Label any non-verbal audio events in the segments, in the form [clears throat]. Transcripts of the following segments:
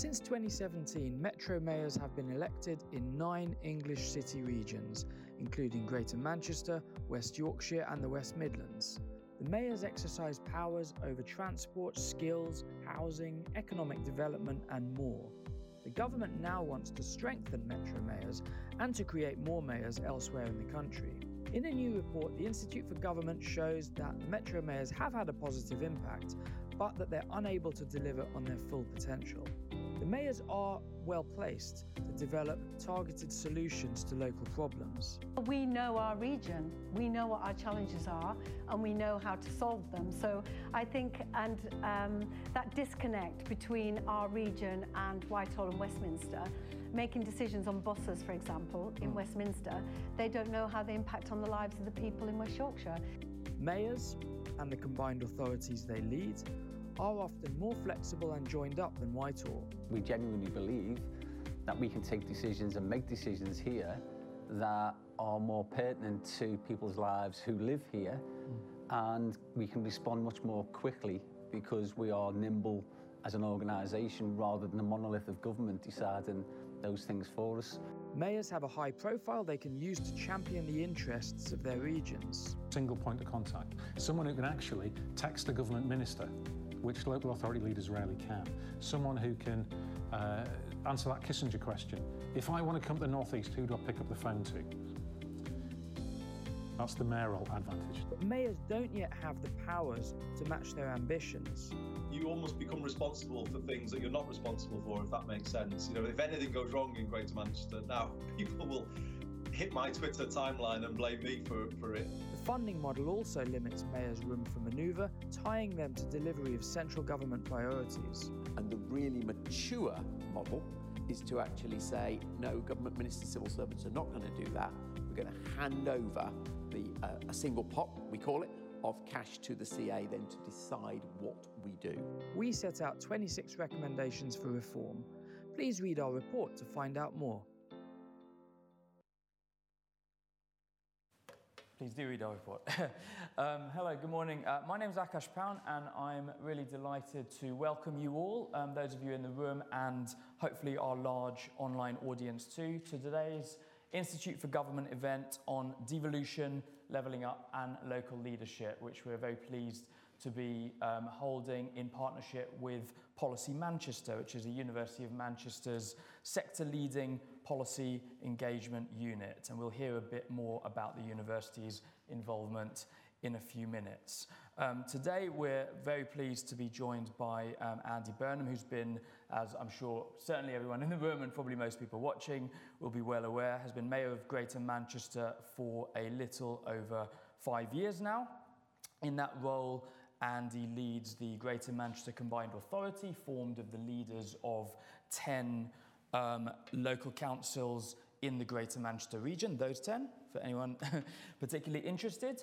Since 2017, Metro mayors have been elected in nine English city regions, including Greater Manchester, West Yorkshire, and the West Midlands. The mayors exercise powers over transport, skills, housing, economic development, and more. The government now wants to strengthen metro mayors and to create more mayors elsewhere in the country. In a new report, the Institute for Government shows that metro mayors have had a positive impact, but that they're unable to deliver on their full potential. Mayors are well placed to develop targeted solutions to local problems. We know our region, we know what our challenges are, and we know how to solve them. So I think, and um, that disconnect between our region and Whitehall and Westminster, making decisions on buses, for example, in mm. Westminster, they don't know how they impact on the lives of the people in West Yorkshire. Mayors and the combined authorities they lead are often more flexible and joined up than Whitehall. We genuinely believe that we can take decisions and make decisions here that are more pertinent to people's lives who live here mm. and we can respond much more quickly because we are nimble as an organisation rather than a monolith of government deciding those things for us. Mayors have a high profile they can use to champion the interests of their regions. Single point of contact. Someone who can actually text a government minister which local authority leaders rarely can. Someone who can uh, answer that Kissinger question. If I want to come to the Northeast, who do I pick up the phone to? That's the mayoral advantage. But mayors don't yet have the powers to match their ambitions. You almost become responsible for things that you're not responsible for, if that makes sense. You know, if anything goes wrong in Greater Manchester, now [laughs] people will [laughs] hit my Twitter timeline and blame me for, for it. The funding model also limits mayors' room for manoeuvre, tying them to delivery of central government priorities. And the really mature model is to actually say, no, government ministers, civil servants are not going to do that. We're going to hand over the, uh, a single pot, we call it, of cash to the CA then to decide what we do. We set out 26 recommendations for reform. Please read our report to find out more. Please do read our report. [laughs] um, hello, good morning. Uh, my name is Akash Paun, and I'm really delighted to welcome you all, um, those of you in the room, and hopefully our large online audience too, to today's Institute for Government event on devolution, levelling up, and local leadership, which we're very pleased to be um, holding in partnership with Policy Manchester, which is a University of Manchester's sector leading policy engagement unit. And we'll hear a bit more about the university's involvement in a few minutes. Um, today, we're very pleased to be joined by um, Andy Burnham, who's been, as I'm sure certainly everyone in the room and probably most people watching will be well aware, has been Mayor of Greater Manchester for a little over five years now. In that role, Andy leads the Greater Manchester Combined Authority, formed of the leaders of 10 um, local councils in the Greater Manchester region, those 10, for anyone [laughs] particularly interested.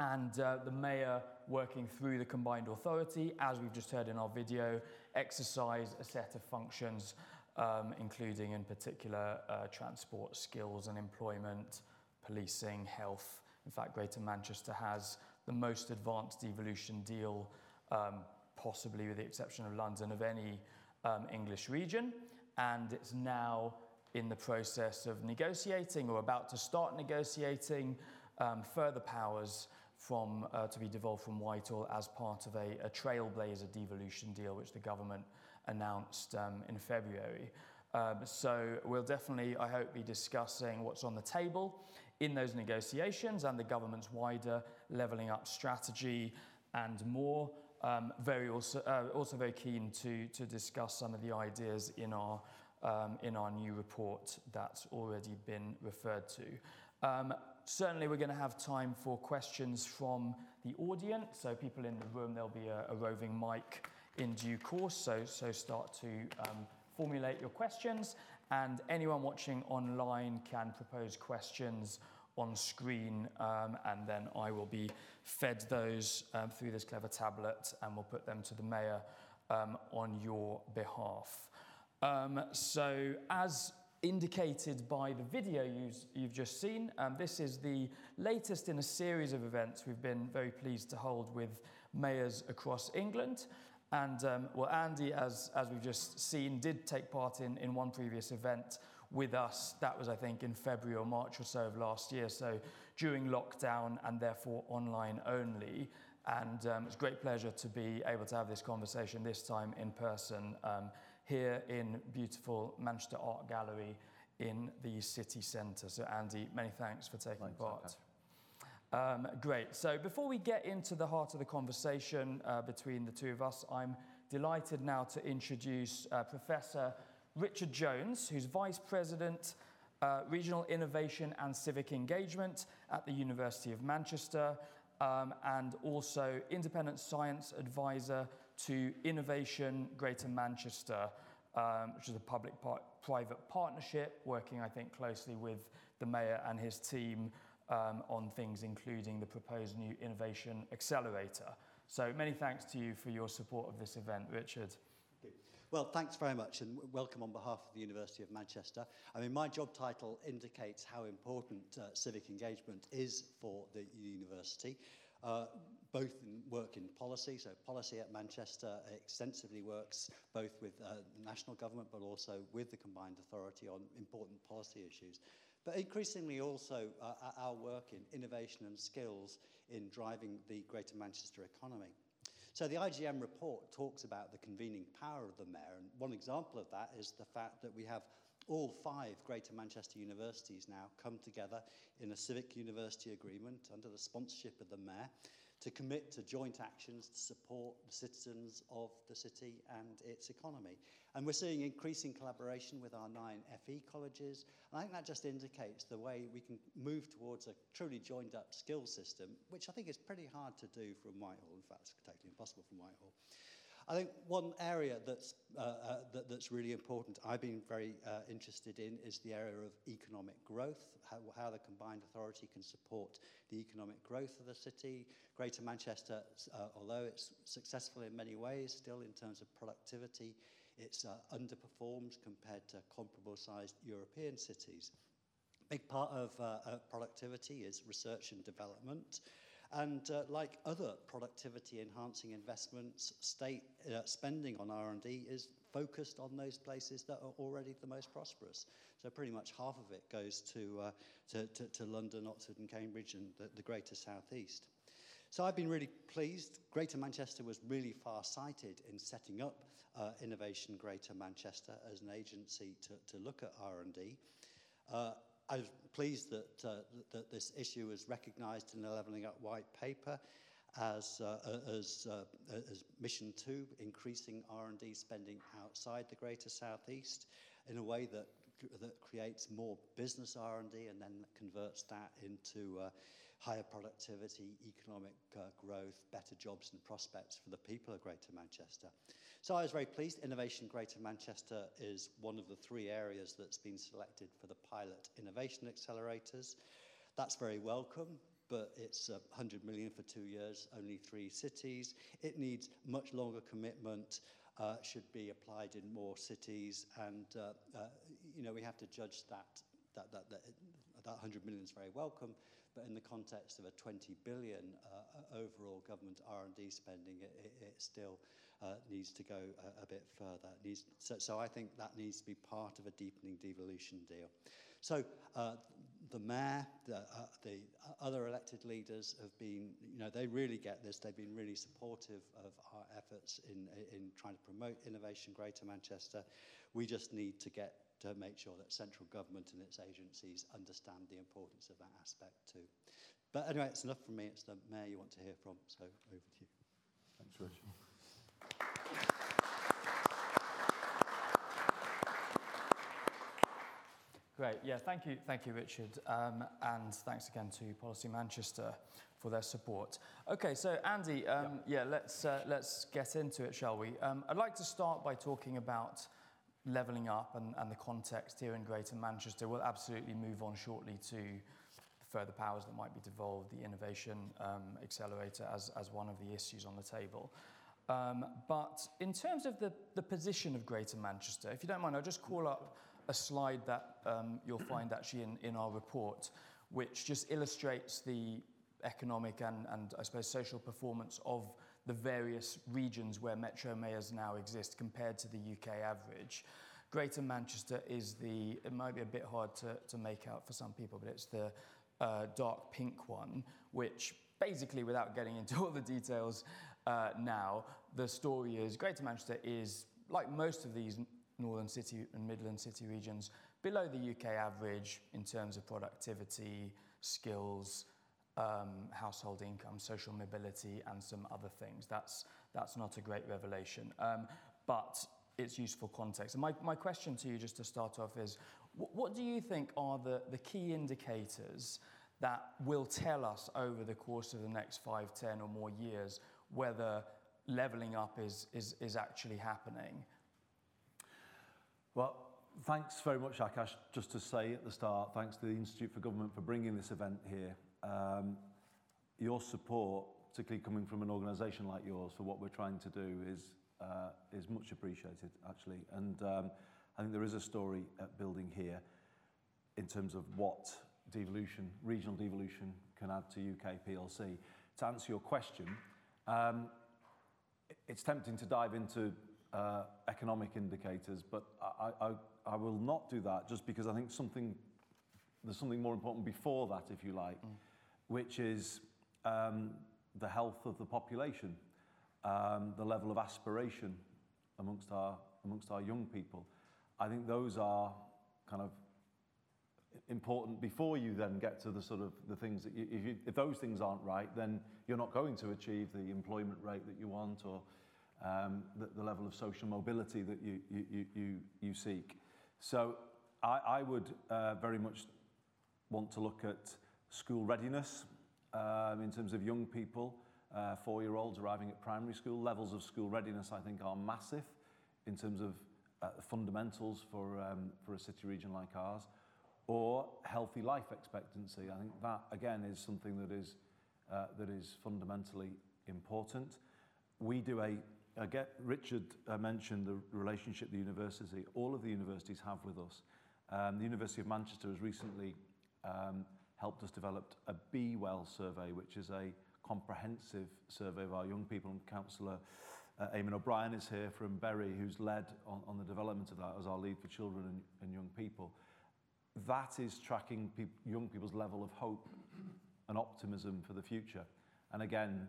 And uh, the mayor working through the combined authority, as we've just heard in our video, exercise a set of functions, um, including in particular uh, transport, skills and employment, policing, health. In fact, Greater Manchester has the most advanced devolution deal, um, possibly with the exception of London, of any um, English region. And it's now in the process of negotiating or about to start negotiating um, further powers from, uh, to be devolved from Whitehall as part of a, a trailblazer devolution deal, which the government announced um, in February. Um, so we'll definitely, I hope, be discussing what's on the table in those negotiations and the government's wider levelling up strategy and more. Um, very also, uh, also very keen to, to discuss some of the ideas in our, um, in our new report that's already been referred to. Um, certainly we're going to have time for questions from the audience. So people in the room, there'll be a, a roving mic in due course. So, so start to um, formulate your questions, and anyone watching online can propose questions on screen, um, and then I will be fed those um, through this clever tablet, and we'll put them to the mayor um, on your behalf. Um, so, as indicated by the video you've just seen, um, this is the latest in a series of events we've been very pleased to hold with mayors across England. And um, well, Andy, as, as we've just seen, did take part in, in one previous event with us. That was, I think, in February or March or so of last year. So during lockdown and therefore online only. And um, it's a great pleasure to be able to have this conversation this time in person um, here in beautiful Manchester Art Gallery in the city centre. So, Andy, many thanks for taking thanks, part. Um, great. So, before we get into the heart of the conversation uh, between the two of us, I'm delighted now to introduce uh, Professor Richard Jones, who's Vice President, uh, Regional Innovation and Civic Engagement at the University of Manchester, um, and also Independent Science Advisor to Innovation Greater Manchester, um, which is a public private partnership working, I think, closely with the Mayor and his team um, on things including the proposed new Innovation Accelerator. So many thanks to you for your support of this event, Richard. Well, thanks very much and welcome on behalf of the University of Manchester. I mean, my job title indicates how important uh, civic engagement is for the university. Uh, both in work in policy, so policy at Manchester extensively works both with uh, the national government but also with the combined authority on important policy issues. But increasingly also uh, our work in innovation and skills in driving the Greater Manchester economy. So the IGM report talks about the convening power of the mayor, and one example of that is the fact that we have all five Greater Manchester universities now come together in a civic university agreement under the sponsorship of the mayor to commit to joint actions to support the citizens of the city and its economy. And we're seeing increasing collaboration with our nine FE colleges. And I think that just indicates the way we can move towards a truly joined up skills system, which I think is pretty hard to do from Whitehall. In fact, it's totally impossible from Whitehall. I think one area that's, uh, uh, that, that's really important, I've been very uh, interested in, is the area of economic growth, how, how the combined authority can support the economic growth of the city. Greater Manchester, uh, although it's successful in many ways, still in terms of productivity, it's uh, underperformed compared to comparable sized European cities. Big part of uh, productivity is research and development. And uh, like other productivity enhancing investments, state uh, spending on R&D is focused on those places that are already the most prosperous. So pretty much half of it goes to, uh, to, to, to, London, Oxford and Cambridge and the, the greater southeast. So I've been really pleased. Greater Manchester was really far-sighted in setting up uh, Innovation Greater Manchester as an agency to, to look at R&D. Uh, I was pleased that, uh, that this issue is recognised in the Levelling Up White Paper as, uh, as, uh, as mission two, increasing R&D spending outside the Greater Southeast in a way that, that creates more business R&D and then converts that into uh, higher productivity, economic uh, growth, better jobs and prospects for the people of Greater Manchester. So I was very pleased. Innovation Greater Manchester is one of the three areas that's been selected for the pilot innovation accelerators. That's very welcome, but it's uh, 100 million for two years, only three cities. It needs much longer commitment, uh, should be applied in more cities, and uh, uh you know we have to judge that that that that, that 100 million is very welcome, but in the context of a 20 billion uh, overall government R&D spending, it, it, it still uh, needs to go a, a bit further. It needs, so, so I think that needs to be part of a deepening devolution deal. So uh, the mayor, the, uh, the other elected leaders have been, you know, they really get this. They've been really supportive of our efforts in, in trying to promote innovation Greater Manchester. We just need to get to make sure that central government and its agencies understand the importance of that aspect too. But anyway, it's enough from me. It's the mayor you want to hear from, so over to you. Thanks, Richard. Great. Yeah, thank you, thank you, Richard, um, and thanks again to Policy Manchester for their support. Okay, so Andy, um, yeah. yeah, let's uh, let's get into it, shall we? Um, I'd like to start by talking about levelling up and, and the context here in Greater Manchester. We'll absolutely move on shortly to further powers that might be devolved, the innovation um, accelerator as, as one of the issues on the table. Um, but in terms of the, the position of Greater Manchester, if you don't mind, I'll just call up a slide that um, you'll find actually in, in our report, which just illustrates the economic and, and I suppose social performance of the various regions where metro mayors now exist compared to the UK average. Greater Manchester is the, it might be a bit hard to, to make out for some people, but it's the uh, dark pink one, which basically, without getting into [laughs] all the details uh, now, the story is Greater Manchester is, like most of these northern city and midland city regions, below the UK average in terms of productivity, skills, um, household income, social mobility, and some other things. That's, that's not a great revelation. Um, but it's useful context. And my, my question to you, just to start off, is what, what do you think are the, the key indicators that will tell us over the course of the next five, ten, or more years whether levelling up is, is, is actually happening? Well, thanks very much, Akash. Just to say at the start, thanks to the Institute for Government for bringing this event here. Um, your support, particularly coming from an organisation like yours, for what we're trying to do is, uh, is much appreciated, actually. And um, I think there is a story at building here in terms of what devolution, regional devolution can add to UK PLC. To answer your question, um, it's tempting to dive into uh, economic indicators, but I, I, I will not do that just because I think something there's something more important before that, if you like, mm. Which is um, the health of the population, um, the level of aspiration amongst our amongst our young people. I think those are kind of important before you then get to the sort of the things that you, if, you, if those things aren't right, then you're not going to achieve the employment rate that you want or um, the, the level of social mobility that you, you, you, you seek. So I, I would uh, very much want to look at school readiness um, in terms of young people, uh, four-year-olds arriving at primary school. Levels of school readiness, I think, are massive in terms of uh, fundamentals for, um, for a city region like ours. Or healthy life expectancy. I think that, again, is something that is, uh, that is fundamentally important. We do a I get Richard uh, mentioned the relationship the university, all of the universities have with us. Um, the University of Manchester has recently um, helped us develop a BeeWell survey, which is a comprehensive survey of our young people. And Councillor uh, Eamonn O'Brien is here from Bury, who's led on, on the development of that as our lead for children and, and young people. That is tracking pe young people's level of hope and optimism for the future. And again,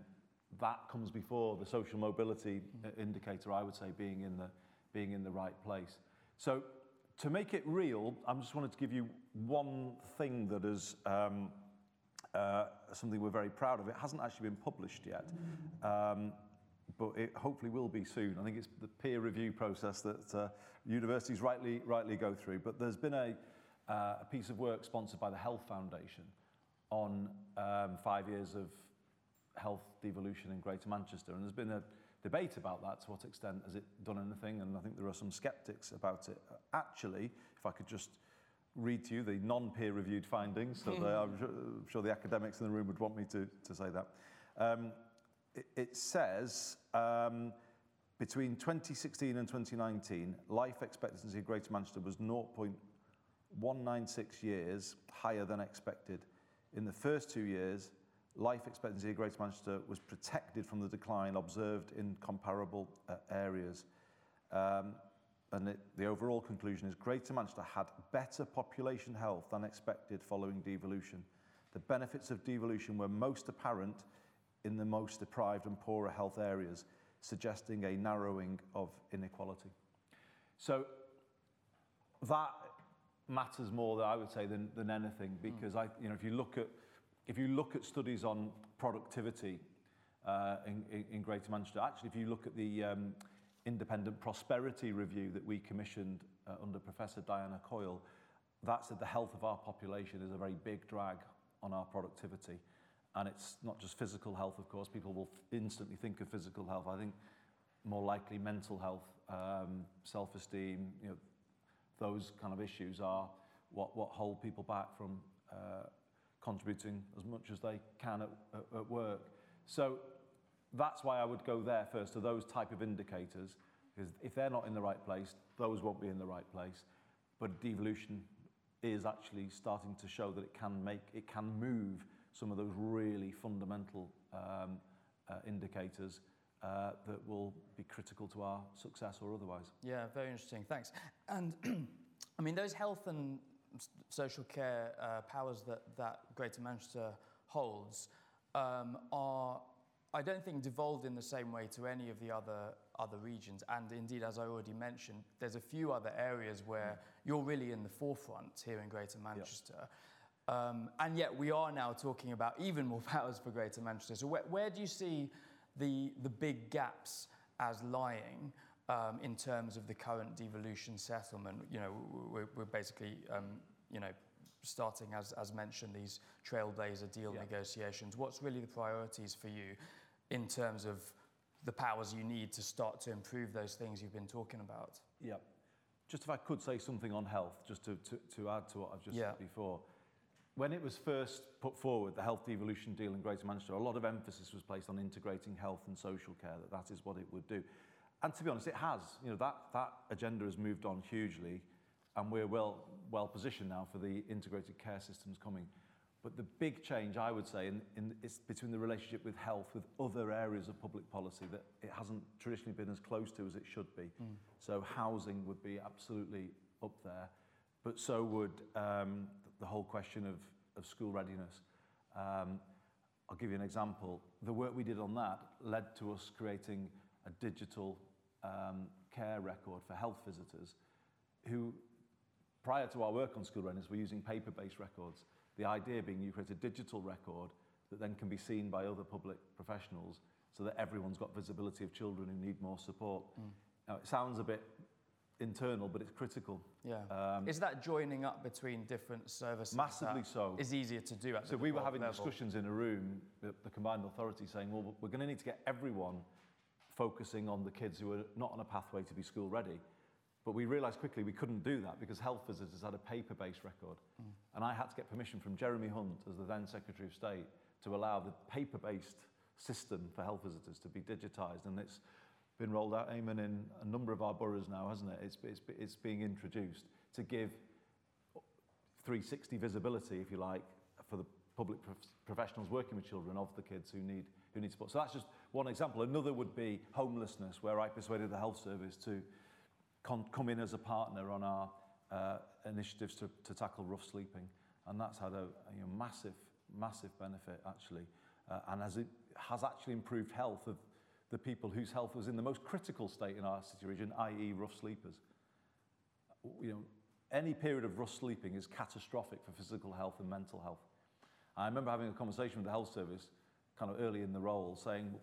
that comes before the social mobility uh, indicator, I would say, being in the, being in the right place. So to make it real, I just wanted to give you one thing that is um, uh, something we're very proud of. It hasn't actually been published yet, um, but it hopefully will be soon. I think it's the peer review process that uh, universities rightly, rightly go through. But there's been a, uh, a piece of work sponsored by the Health Foundation on um, five years of health devolution in Greater Manchester. And there's been a debate about that, to what extent has it done anything, and I think there are some sceptics about it. Actually, if I could just read to you the non-peer-reviewed findings, so they, [laughs] I'm, sure, I'm, sure, the academics in the room would want me to, to say that. Um, it, it, says, um, between 2016 and 2019, life expectancy in Greater Manchester was 0.196 years higher than expected. In the first two years, life expectancy in Greater Manchester was protected from the decline observed in comparable uh, areas. Um, and it, the overall conclusion is Greater Manchester had better population health than expected following devolution. The benefits of devolution were most apparent in the most deprived and poorer health areas, suggesting a narrowing of inequality. So that matters more, I would say, than, than anything, because mm. I, you know, if you look at if you look at studies on productivity uh, in, in, Greater Manchester, actually, if you look at the um, independent prosperity review that we commissioned uh, under Professor Diane Coyle, that the health of our population is a very big drag on our productivity. And it's not just physical health, of course. People will instantly think of physical health. I think more likely mental health, um, self-esteem, you know, those kind of issues are what, what hold people back from uh, contributing as much as they can at, at, at work. So that's why I would go there first to those type of indicators, because if they're not in the right place, those won't be in the right place. But devolution is actually starting to show that it can make, it can move some of those really fundamental um, uh, indicators uh, that will be critical to our success or otherwise. Yeah, very interesting. Thanks. And [clears throat] I mean, those health and social care uh, powers that, that Greater Manchester holds um, are, I don't think, devolved in the same way to any of the other, other regions. And indeed, as I already mentioned, there's a few other areas where you're really in the forefront here in Greater Manchester. Yep. Um, and yet we are now talking about even more [laughs] powers for Greater Manchester. So where, where do you see the, the big gaps as lying um, in terms of the current devolution settlement? You know, we're, we're basically, um, you know, starting, as, as mentioned, these trailblazer deal yeah. negotiations. What's really the priorities for you in terms of the powers you need to start to improve those things you've been talking about? Yeah. Just if I could say something on health, just to, to, to add to what I've just yeah. said before when it was first put forward, the health devolution deal in Greater Manchester, a lot of emphasis was placed on integrating health and social care, that that is what it would do. And to be honest, it has. You know, that, that agenda has moved on hugely, and we're well, well positioned now for the integrated care systems coming. But the big change, I would say, in, in, is between the relationship with health with other areas of public policy that it hasn't traditionally been as close to as it should be. Mm. So housing would be absolutely up there, but so would um, the whole question of, of school readiness. Um, I'll give you an example. The work we did on that led to us creating a digital um, care record for health visitors who, prior to our work on school readiness, were using paper-based records. The idea being you create a digital record that then can be seen by other public professionals so that everyone's got visibility of children who need more support. Mm. Now, it sounds a bit internal, but it's critical. Yeah. Um, is that joining up between different services? Massively so. Is easier to do at So we were having level. discussions in a room, the, the combined authority, saying, well, we're going to need to get everyone focusing on the kids who are not on a pathway to be school ready. But we realised quickly we couldn't do that because health visitors had a paper-based record. Mm. And I had to get permission from Jeremy Hunt, as the then Secretary of State, to allow the paper-based system for health visitors to be digitised. And it's been rolled out, Eamonn, in a number of our boroughs now, hasn't it? It's, it's, it's being introduced to give 360 visibility, if you like, for the public prof professionals working with children of the kids who need, who need support. So that's just one example. Another would be homelessness, where I persuaded the health service to come in as a partner on our uh, initiatives to, to tackle rough sleeping. And that's had a, a you know, massive, massive benefit, actually. Uh, and as it has actually improved health of the people whose health was in the most critical state in our city region, i.e. rough sleepers. You know, any period of rough sleeping is catastrophic for physical health and mental health. I remember having a conversation with the health service kind of early in the role saying,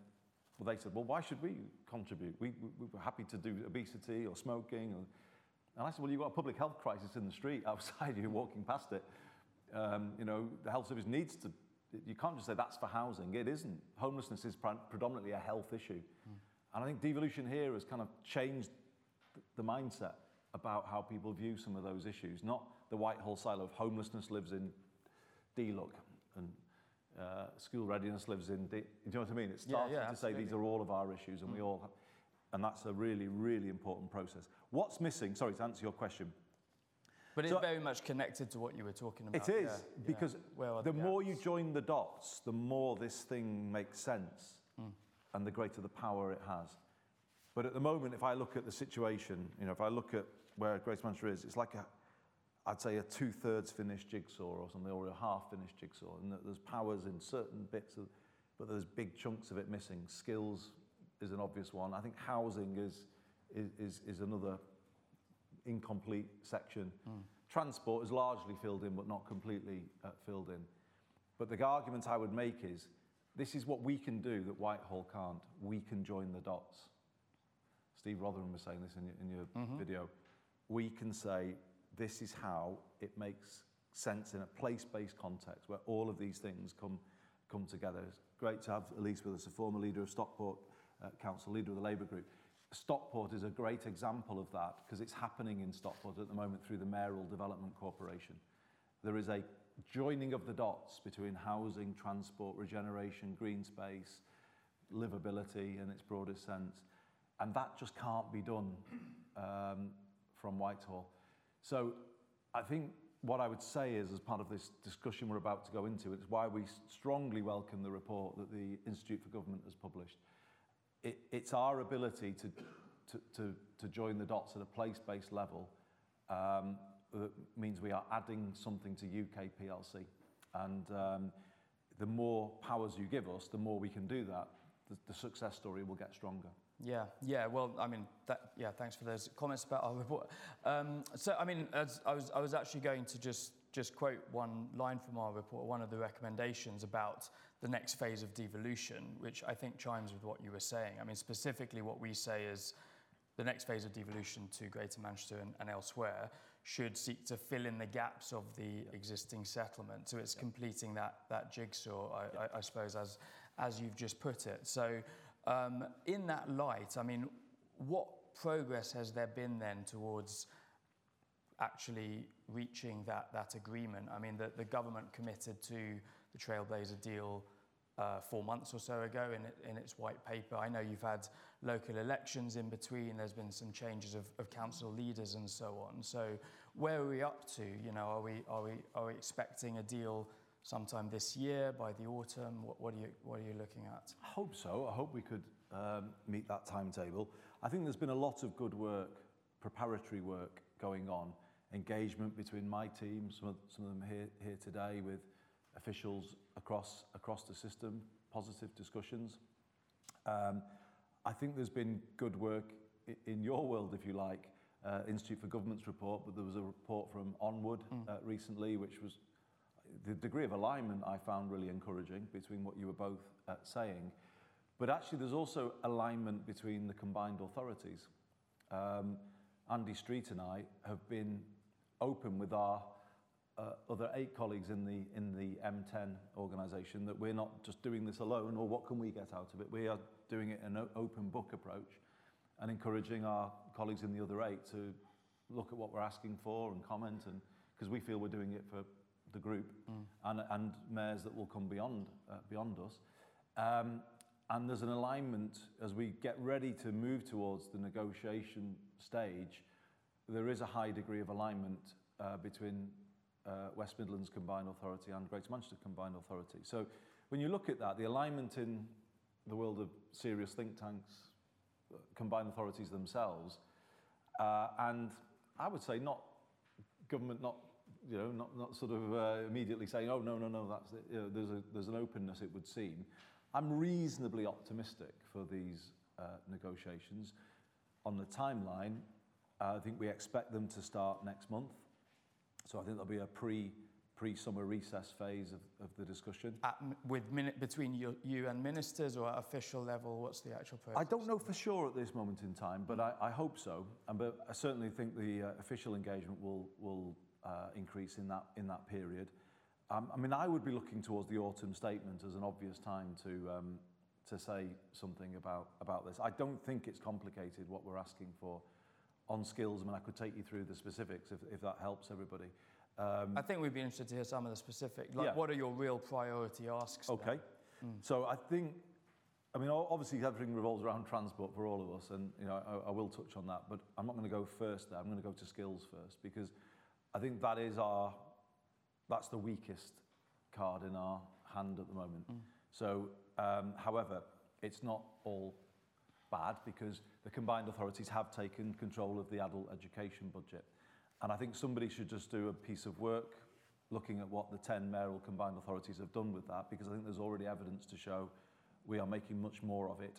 well, they said, well, why should we contribute? We, we, we were happy to do obesity or smoking. Or... And I said, well, you've got a public health crisis in the street [laughs] outside, you're walking past it. Um, you know, the health service needs to you can't just say that's for housing. It isn't. Homelessness is predominantly a health issue. Mm. And I think devolution here has kind of changed the mindset about how people view some of those issues. Not the Whitehall silo of homelessness lives in DLUHC and uh, school readiness lives in. D- you know what I mean? It's starting yeah, yeah, to say these are all of our issues, and mm. we all, have, and that's a really, really important process. What's missing? Sorry to answer your question. But it's so, very much connected to what you were talking about. It is, yeah, because the, the more you join the dots, the more this thing makes sense mm. and the greater the power it has. But at the moment, if I look at the situation, you know, if I look at where Greater Manchester is, it's like a, I'd say a two-thirds finished jigsaw or something, or a half-finished jigsaw. And there's powers in certain bits, of, but there's big chunks of it missing. Skills is an obvious one. I think housing is, is, is, is another incomplete section. Mm. Transport is largely filled in, but not completely uh, filled in. But the argument I would make is this is what we can do that Whitehall can't. We can join the dots. Steve Rotheram was saying this in your, in your mm -hmm. video. We can say this is how it makes sense in a place-based context where all of these things come, come together. It's great to have Elise with us, a former leader of Stockport uh, Council, leader of the Labour Group. Stockport is a great example of that because it's happening in Stockport at the moment through the Mayoral Development Corporation. There is a joining of the dots between housing, transport, regeneration, green space, livability in its broadest sense. And that just can't be done um, from Whitehall. So I think what I would say is, as part of this discussion we're about to go into, it's why we strongly welcome the report that the Institute for Government has published it, it's our ability to, to, to, to join the dots at a place-based level um, that means we are adding something to UK PLC. And um, the more powers you give us, the more we can do that, the, the success story will get stronger. Yeah, yeah. Well, I mean, that, yeah. Thanks for those comments about our report. Um, so, I mean, as I was, I was actually going to just just quote one line from our report, one of the recommendations about the next phase of devolution, which I think chimes with what you were saying. I mean, specifically, what we say is the next phase of devolution to Greater Manchester and, and elsewhere should seek to fill in the gaps of the existing settlement. So it's completing that that jigsaw, I, I, I suppose, as as you've just put it. So. Um, in that light, I mean, what progress has there been then towards actually reaching that, that agreement? I mean, the, the government committed to the Trailblazer deal uh, four months or so ago in, in its white paper. I know you've had local elections in between, there's been some changes of, of council leaders and so on. So, where are we up to? You know, are we, are we, are we expecting a deal sometime this year, by the autumn? What, what, are, you, what are you looking at? I hope so. I hope we could um, meet that timetable. I think there's been a lot of good work, preparatory work going on, engagement between my team, some of, some of them here, here today with officials across, across the system, positive discussions. Um, I think there's been good work in your world, if you like, uh, Institute for Government's report, but there was a report from Onward mm. uh, recently, which was the degree of alignment I found really encouraging between what you were both uh, saying. But actually, there's also alignment between the combined authorities. Um, Andy Street and I have been open with our uh, other eight colleagues in the, in the M10 organisation that we're not just doing this alone or what can we get out of it. We are doing it in an open book approach and encouraging our colleagues in the other eight to look at what we're asking for and comment and because we feel we're doing it for the group mm. and, and mayors that will come beyond, uh, beyond us. Um, and there's an alignment as we get ready to move towards the negotiation stage. There is a high degree of alignment uh, between uh, West Midlands Combined Authority and Greater Manchester Combined Authority. So when you look at that, the alignment in the world of serious think tanks, uh, combined authorities themselves, uh, and I would say not government not you know, not, not sort of uh, immediately saying, oh, no, no, no, that's it. You know, there's, a, there's an openness, it would seem. I'm reasonably optimistic for these uh, negotiations. On the timeline, uh, I think we expect them to start next month. So I think there'll be a pre pre-summer recess phase of, of the discussion. At, with minute between you, you and ministers or at official level, what's the actual process? I don't know for sure at this moment in time, but I, I hope so. And but I certainly think the uh, official engagement will will increase in that, in that period. Um, I mean, I would be looking towards the autumn statement as an obvious time to, um, to say something about, about this. I don't think it's complicated what we're asking for on skills. I mean, I could take you through the specifics if, if that helps everybody. Um, I think we'd be interested to hear some of the specific, like yeah. what are your real priority asks? Okay. Mm. So I think, I mean, obviously everything revolves around transport for all of us, and you know, I, I will touch on that, but I'm not going to go first there. I'm going to go to skills first because I think that is our, that's the weakest card in our hand at the moment. Mm. So, um, however, it's not all bad because the combined authorities have taken control of the adult education budget. And I think somebody should just do a piece of work looking at what the 10 mayoral combined authorities have done with that because I think there's already evidence to show we are making much more of it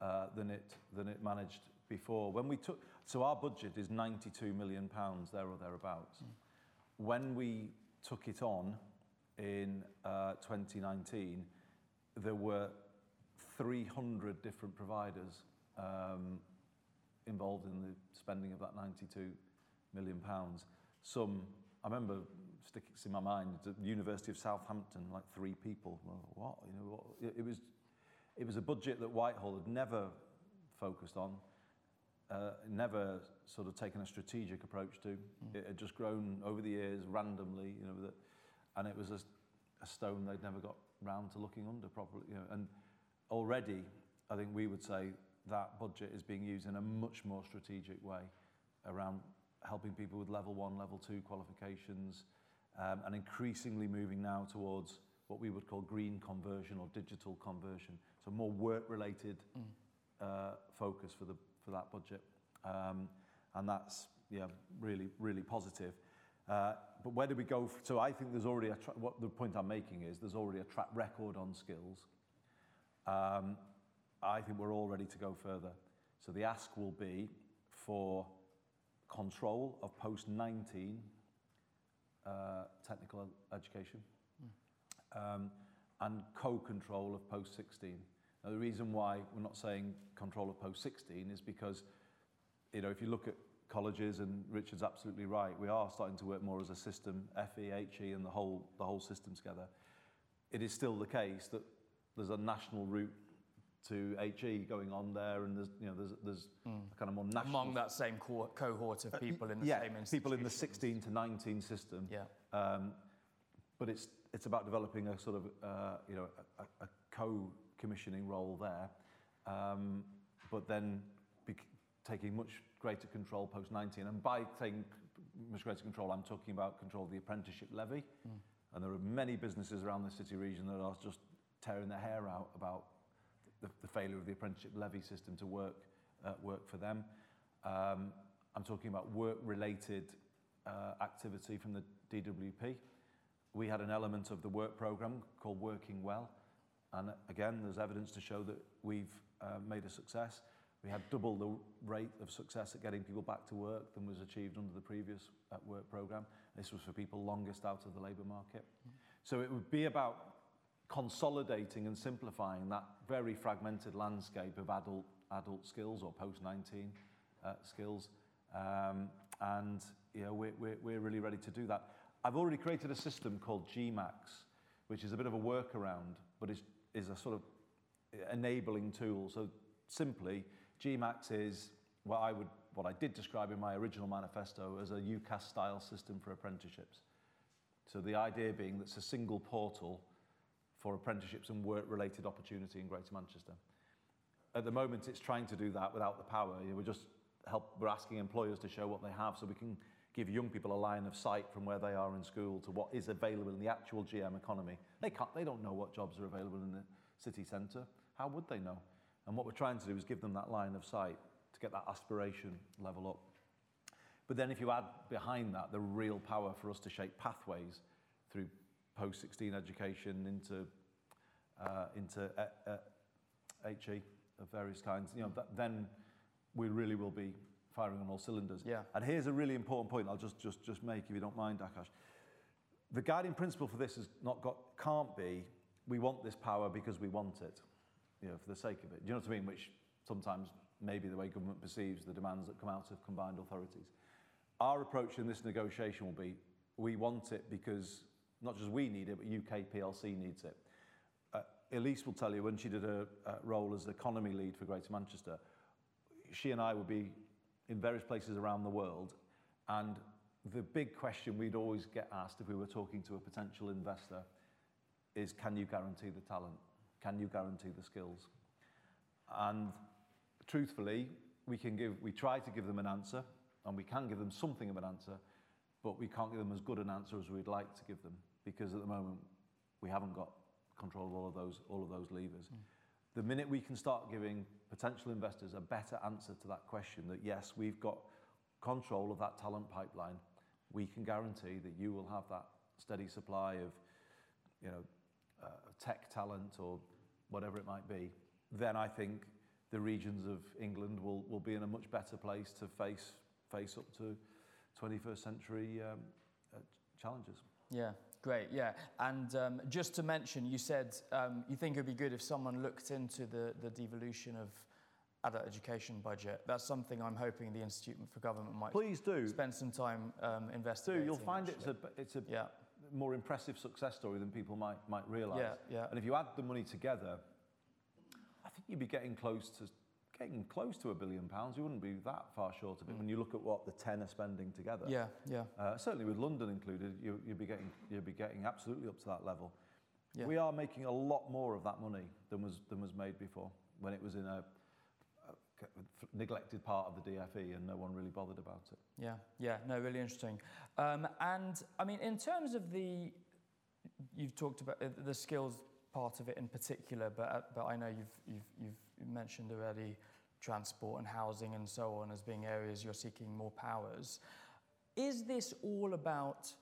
uh, than it than it managed before. When we took, so our budget is 92 million pounds there or thereabouts. Mm. When we took it on in uh, 2019, there were 300 different providers um, involved in the spending of that 92 million pounds. Some, I remember sticking in my mind, the University of Southampton, like three people. Well, what? You know, what? It, it was, it was a budget that Whitehall had never focused on uh, never sort of taken a strategic approach to. Mm. It had just grown over the years randomly, you know, that, and it was a, a stone they'd never got round to looking under properly. You know, and already, I think we would say that budget is being used in a much more strategic way around helping people with level one, level two qualifications, um, and increasingly moving now towards what we would call green conversion or digital conversion. So more work-related mm. uh, focus for the that budget, um, and that's yeah really really positive. Uh, but where do we go? So I think there's already a tra- what the point I'm making is there's already a track record on skills. Um, I think we're all ready to go further. So the ask will be for control of post 19 uh, technical ed- education um, and co-control of post 16. Now the reason why we're not saying control of post 16 is because you know if you look at colleges and Richard's absolutely right we are starting to work more as a system FE HE and the whole the whole system together it is still the case that there's a national route to HE going on there and there's you know there's there's a kind of more national Among that same co- cohort of people in the Uh, yeah, same people in the 16 to 19 system. Yeah. Um, but it's it's about developing a sort of uh, you know a, a, a co-commissioning role there, um, but then be, taking much greater control post 19. And by taking much greater control, I'm talking about control of the apprenticeship levy. And there are many businesses around the city region that are just tearing their hair out about the, the failure of the apprenticeship levy system to work uh, work for them. Um, I'm talking about work-related uh, activity from the DWP. We had an element of the work programme called Working Well, and again, there's evidence to show that we've uh, made a success. We had double the rate of success at getting people back to work than was achieved under the previous uh, work programme. This was for people longest out of the labour market. So it would be about consolidating and simplifying that very fragmented landscape of adult adult skills or post 19 uh, skills um, and you know we're, we're, we're really ready to do that I've already created a system called GMACS which is a bit of a workaround but is, is a sort of enabling tool so simply GMACS is what I would what I did describe in my original manifesto as a UCAS style system for apprenticeships so the idea being that it's a single portal for apprenticeships and work-related opportunity in Greater Manchester. At the moment, it's trying to do that without the power. We're just help. We're asking employers to show what they have, so we can give young people a line of sight from where they are in school to what is available in the actual GM economy. They can't. They don't know what jobs are available in the city centre. How would they know? And what we're trying to do is give them that line of sight to get that aspiration level up. But then, if you add behind that the real power for us to shape pathways through post 16 education into uh, into uh, uh, HE of various kinds, you know, that, then we really will be firing on all cylinders. Yeah. And here's a really important point I'll just, just, just make, if you don't mind, Akash. The guiding principle for this is not got, can't be, we want this power because we want it, you know, for the sake of it. Do you know what I mean? Which sometimes maybe the way government perceives the demands that come out of combined authorities. Our approach in this negotiation will be, we want it because not just we need it, but UK PLC needs it. Uh, Elise will tell you when she did a, a role as economy lead for Greater Manchester, she and I would be in various places around the world, and the big question we'd always get asked if we were talking to a potential investor is can you guarantee the talent? Can you guarantee the skills? And truthfully, we can give, we try to give them an answer, and we can give them something of an answer, but we can't give them as good an answer as we'd like to give them because at the moment we haven't got control of all of those, all of those levers. Mm. The minute we can start giving potential investors a better answer to that question, that yes, we've got control of that talent pipeline, we can guarantee that you will have that steady supply of, you know, uh, tech talent or whatever it might be, then I think the regions of England will, will be in a much better place to face, face up to 21st century um, uh, challenges. Yeah, great. Yeah, and um, just to mention, you said um, you think it would be good if someone looked into the, the devolution of adult education budget. That's something I'm hoping the Institute for Government might Please do. spend some time um, investigating. Do you'll find actually. it's a it's a yeah. more impressive success story than people might might realise. Yeah, yeah. And if you add the money together, I think you'd be getting close to getting close to a billion pounds. You wouldn't be that far short of it mm. when you look at what the ten are spending together. Yeah, yeah. Uh, certainly with London included, you, you'd be getting you'd be getting absolutely up to that level. Yeah. We are making a lot more of that money than was than was made before when it was in a, a neglected part of the DFE and no one really bothered about it. Yeah, yeah, no, really interesting. Um, and I mean, in terms of the, you've talked about the skills part of it in particular, but, uh, but I know you've, you've, you've mentioned already transport and housing and so on as being areas you're seeking more powers. Is this all about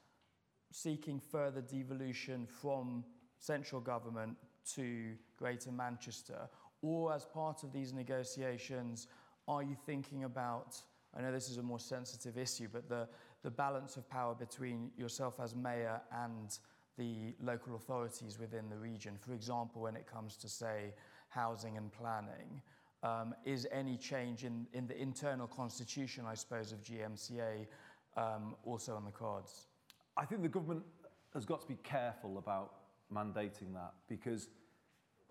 seeking further devolution from central government to Greater Manchester? Or as part of these negotiations, are you thinking about, I know this is a more sensitive issue, but the, the balance of power between yourself as mayor and the local authorities within the region, for example, when it comes to, say, housing and planning, um, is any change in, in the internal constitution, I suppose, of GMCA um, also on the cards? I think the government has got to be careful about mandating that because,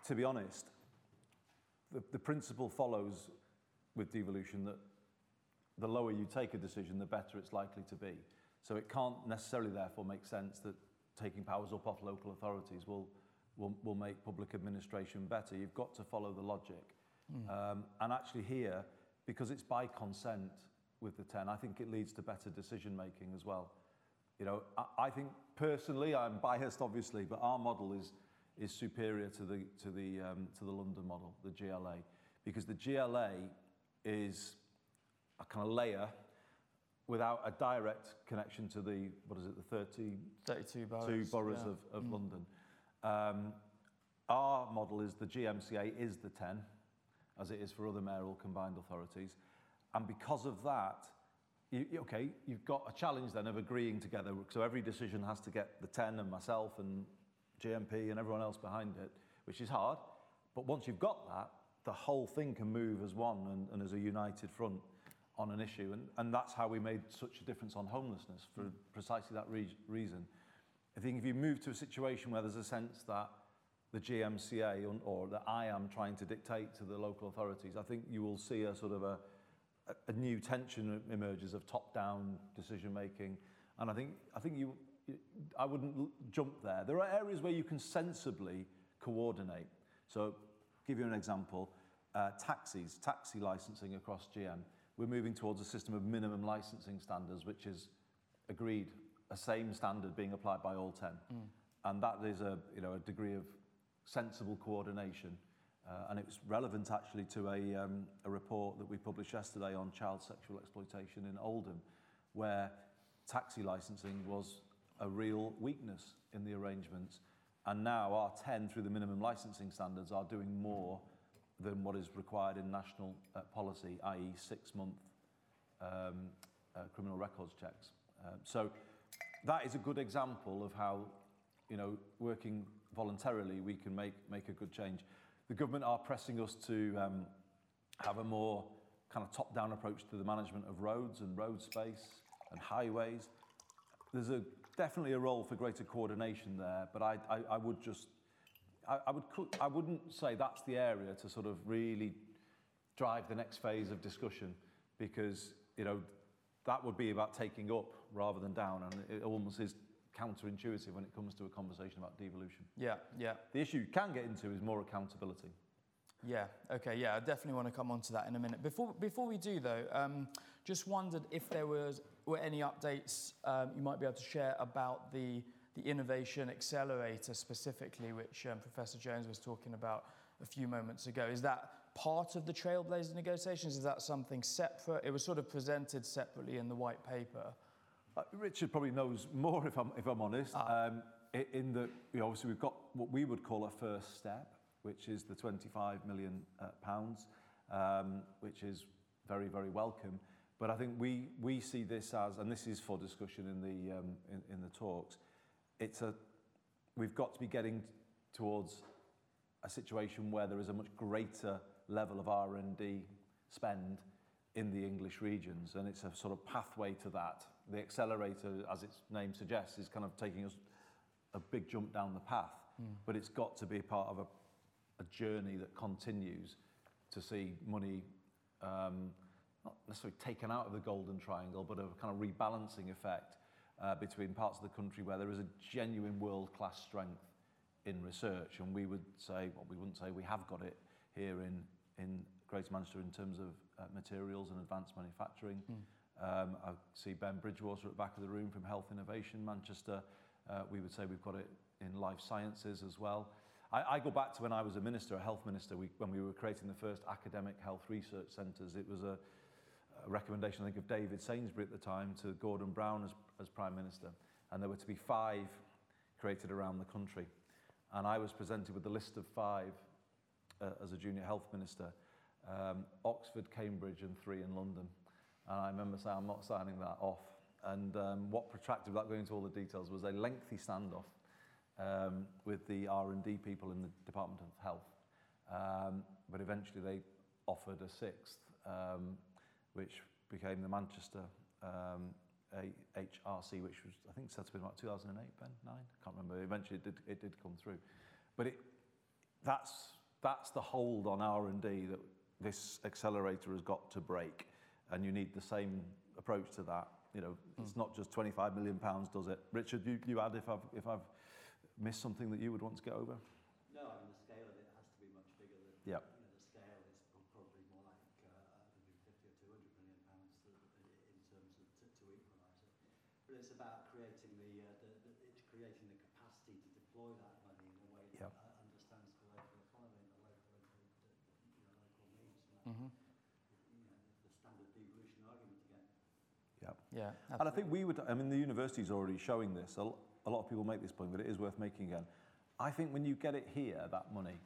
to be honest, the, the principle follows with devolution that the lower you take a decision, the better it's likely to be. So it can't necessarily, therefore, make sense that taking powers up off local authorities will, will, will make public administration better. You've got to follow the logic. Mm. Um, and actually here, because it's by consent with the 10, I think it leads to better decision making as well. You know, I, I think personally, I'm biased obviously, but our model is, is superior to the, to, the, um, to the London model, the GLA, because the GLA is a kind of layer without a direct connection to the, what is it, the 30, 32 boroughs, boroughs yeah. of, of mm. London. Um, our model is the GMCA is the 10, as it is for other mayoral combined authorities. And because of that, you, okay, you've got a challenge then of agreeing together. So every decision has to get the 10 and myself and GMP and everyone else behind it, which is hard. But once you've got that, the whole thing can move as one and, and as a united front on an issue. And, and that's how we made such a difference on homelessness for mm. precisely that re reason. I think if you move to a situation where there's a sense that the GMCA or that I am trying to dictate to the local authorities, I think you will see a sort of a, a new tension emerges of top-down decision making. And I think, I think you, I wouldn't jump there. There are areas where you can sensibly coordinate. So, give you an example, uh, taxis, taxi licensing across GM. We're moving towards a system of minimum licensing standards, which is agreed, a same standard being applied by all 10. Mm. And that is a, you know, a degree of sensible coordination. Uh, and it was relevant actually to a, um, a report that we published yesterday on child sexual exploitation in Oldham, where taxi licensing was a real weakness in the arrangements. And now our 10 through the minimum licensing standards are doing more than what is required in national uh, policy, i.e. six-month um, uh, criminal records checks. Uh, so that is a good example of how, you know, working voluntarily, we can make, make a good change. The government are pressing us to um, have a more kind of top-down approach to the management of roads and road space and highways. There's a, definitely a role for greater coordination there, but I, I, I would just, I, I, would, I wouldn't say that's the area to sort of really drive the next phase of discussion because, you know, that would be about taking up rather than down, and it almost is counterintuitive when it comes to a conversation about devolution. Yeah, yeah. The issue you can get into is more accountability. Yeah, okay, yeah, I definitely want to come on to that in a minute. Before, before we do, though, um, just wondered if there was, were any updates um, you might be able to share about the, the Innovation Accelerator specifically, which um, Professor Jones was talking about a few moments ago. Is that part of the Trailblazer negotiations? Is that something separate? It was sort of presented separately in the white paper. Uh, Richard probably knows more, if I'm, if I'm honest. Ah. Um, in that, you know, obviously, we've got what we would call a first step, which is the 25 million uh, pounds, um, which is very, very welcome. But I think we, we see this as, and this is for discussion in the, um, in, in the talks, it's a, we've got to be getting towards a situation where there is a much greater level of R&D spend in the English regions, and it's a sort of pathway to that. The accelerator, as its name suggests, is kind of taking us a big jump down the path, mm. but it's got to be part of a, a journey that continues to see money um, not necessarily taken out of the golden triangle, but a kind of rebalancing effect uh, between parts of the country where there is a genuine world-class strength in research, and we would say, well, we wouldn't say we have got it here in, in Greater Manchester in terms of uh, materials and advanced manufacturing. Mm. Um, I see Ben Bridgewater at the back of the room from Health Innovation Manchester. Uh, we would say we've got it in life sciences as well. I, I go back to when I was a minister, a health minister, we, when we were creating the first academic health research centres. It was a, a recommendation, I think, of David Sainsbury at the time to Gordon Brown as, as Prime Minister. And there were to be five created around the country. And I was presented with a list of five uh, as a junior health minister um, Oxford, Cambridge, and three in London. And I remember saying, I'm not signing that off. And um, what protracted, without going into all the details, was a lengthy standoff um, with the R&D people in the Department of Health. Um, but eventually they offered a sixth, um, which became the Manchester um, HRC, which was, I think, set up in about 2008, Ben, 9? I can't remember. Eventually it did, it did come through. But it, that's, that's the hold on R&D that this accelerator has got to break. And you need the same approach to that. You know, mm. it's not just 25 million pounds, does it? Richard, you, you add if I've, if I've missed something that you would want to get over? No, I mean, the scale of it has to be much bigger than, yep. you know, the scale is probably more like uh, 50 or 200 million pounds to, in terms of to, to equalise it. But it's about creating the, uh, the, the, it's creating the capacity to deploy that money in a way that yep. uh, understands the local economy and the local, the, you know, local needs. And mm-hmm. Yeah. Absolutely. And I think we would, I mean, the university is already showing this. A, a lot of people make this point, but it is worth making again. I think when you get it here, that money,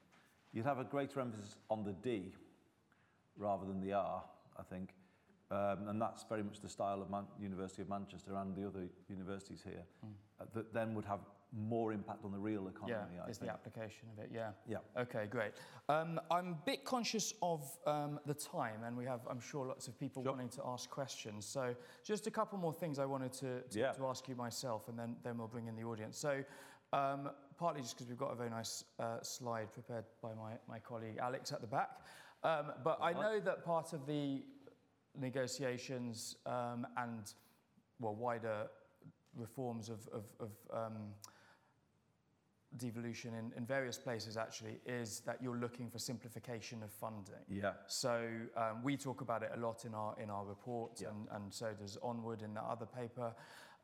you'd have a greater emphasis on the D rather than the R, I think. Um, and that's very much the style of Man- University of Manchester and the other universities here, mm. uh, that then would have more impact on the real economy. Yeah, I is think. the application of it. Yeah. Yeah. Okay, great. Um, I'm a bit conscious of um, the time, and we have, I'm sure, lots of people sure. wanting to ask questions. So, just a couple more things I wanted to, to, yeah. to ask you myself, and then then we'll bring in the audience. So. Um, partly just because we've got a very nice uh, slide prepared by my, my colleague Alex at the back. Um, but I know that part of the negotiations um, and well wider reforms of, of, of um, devolution in, in various places actually is that you're looking for simplification of funding. Yeah. So um, we talk about it a lot in our in our report, yeah. and, and so does Onward in the other paper.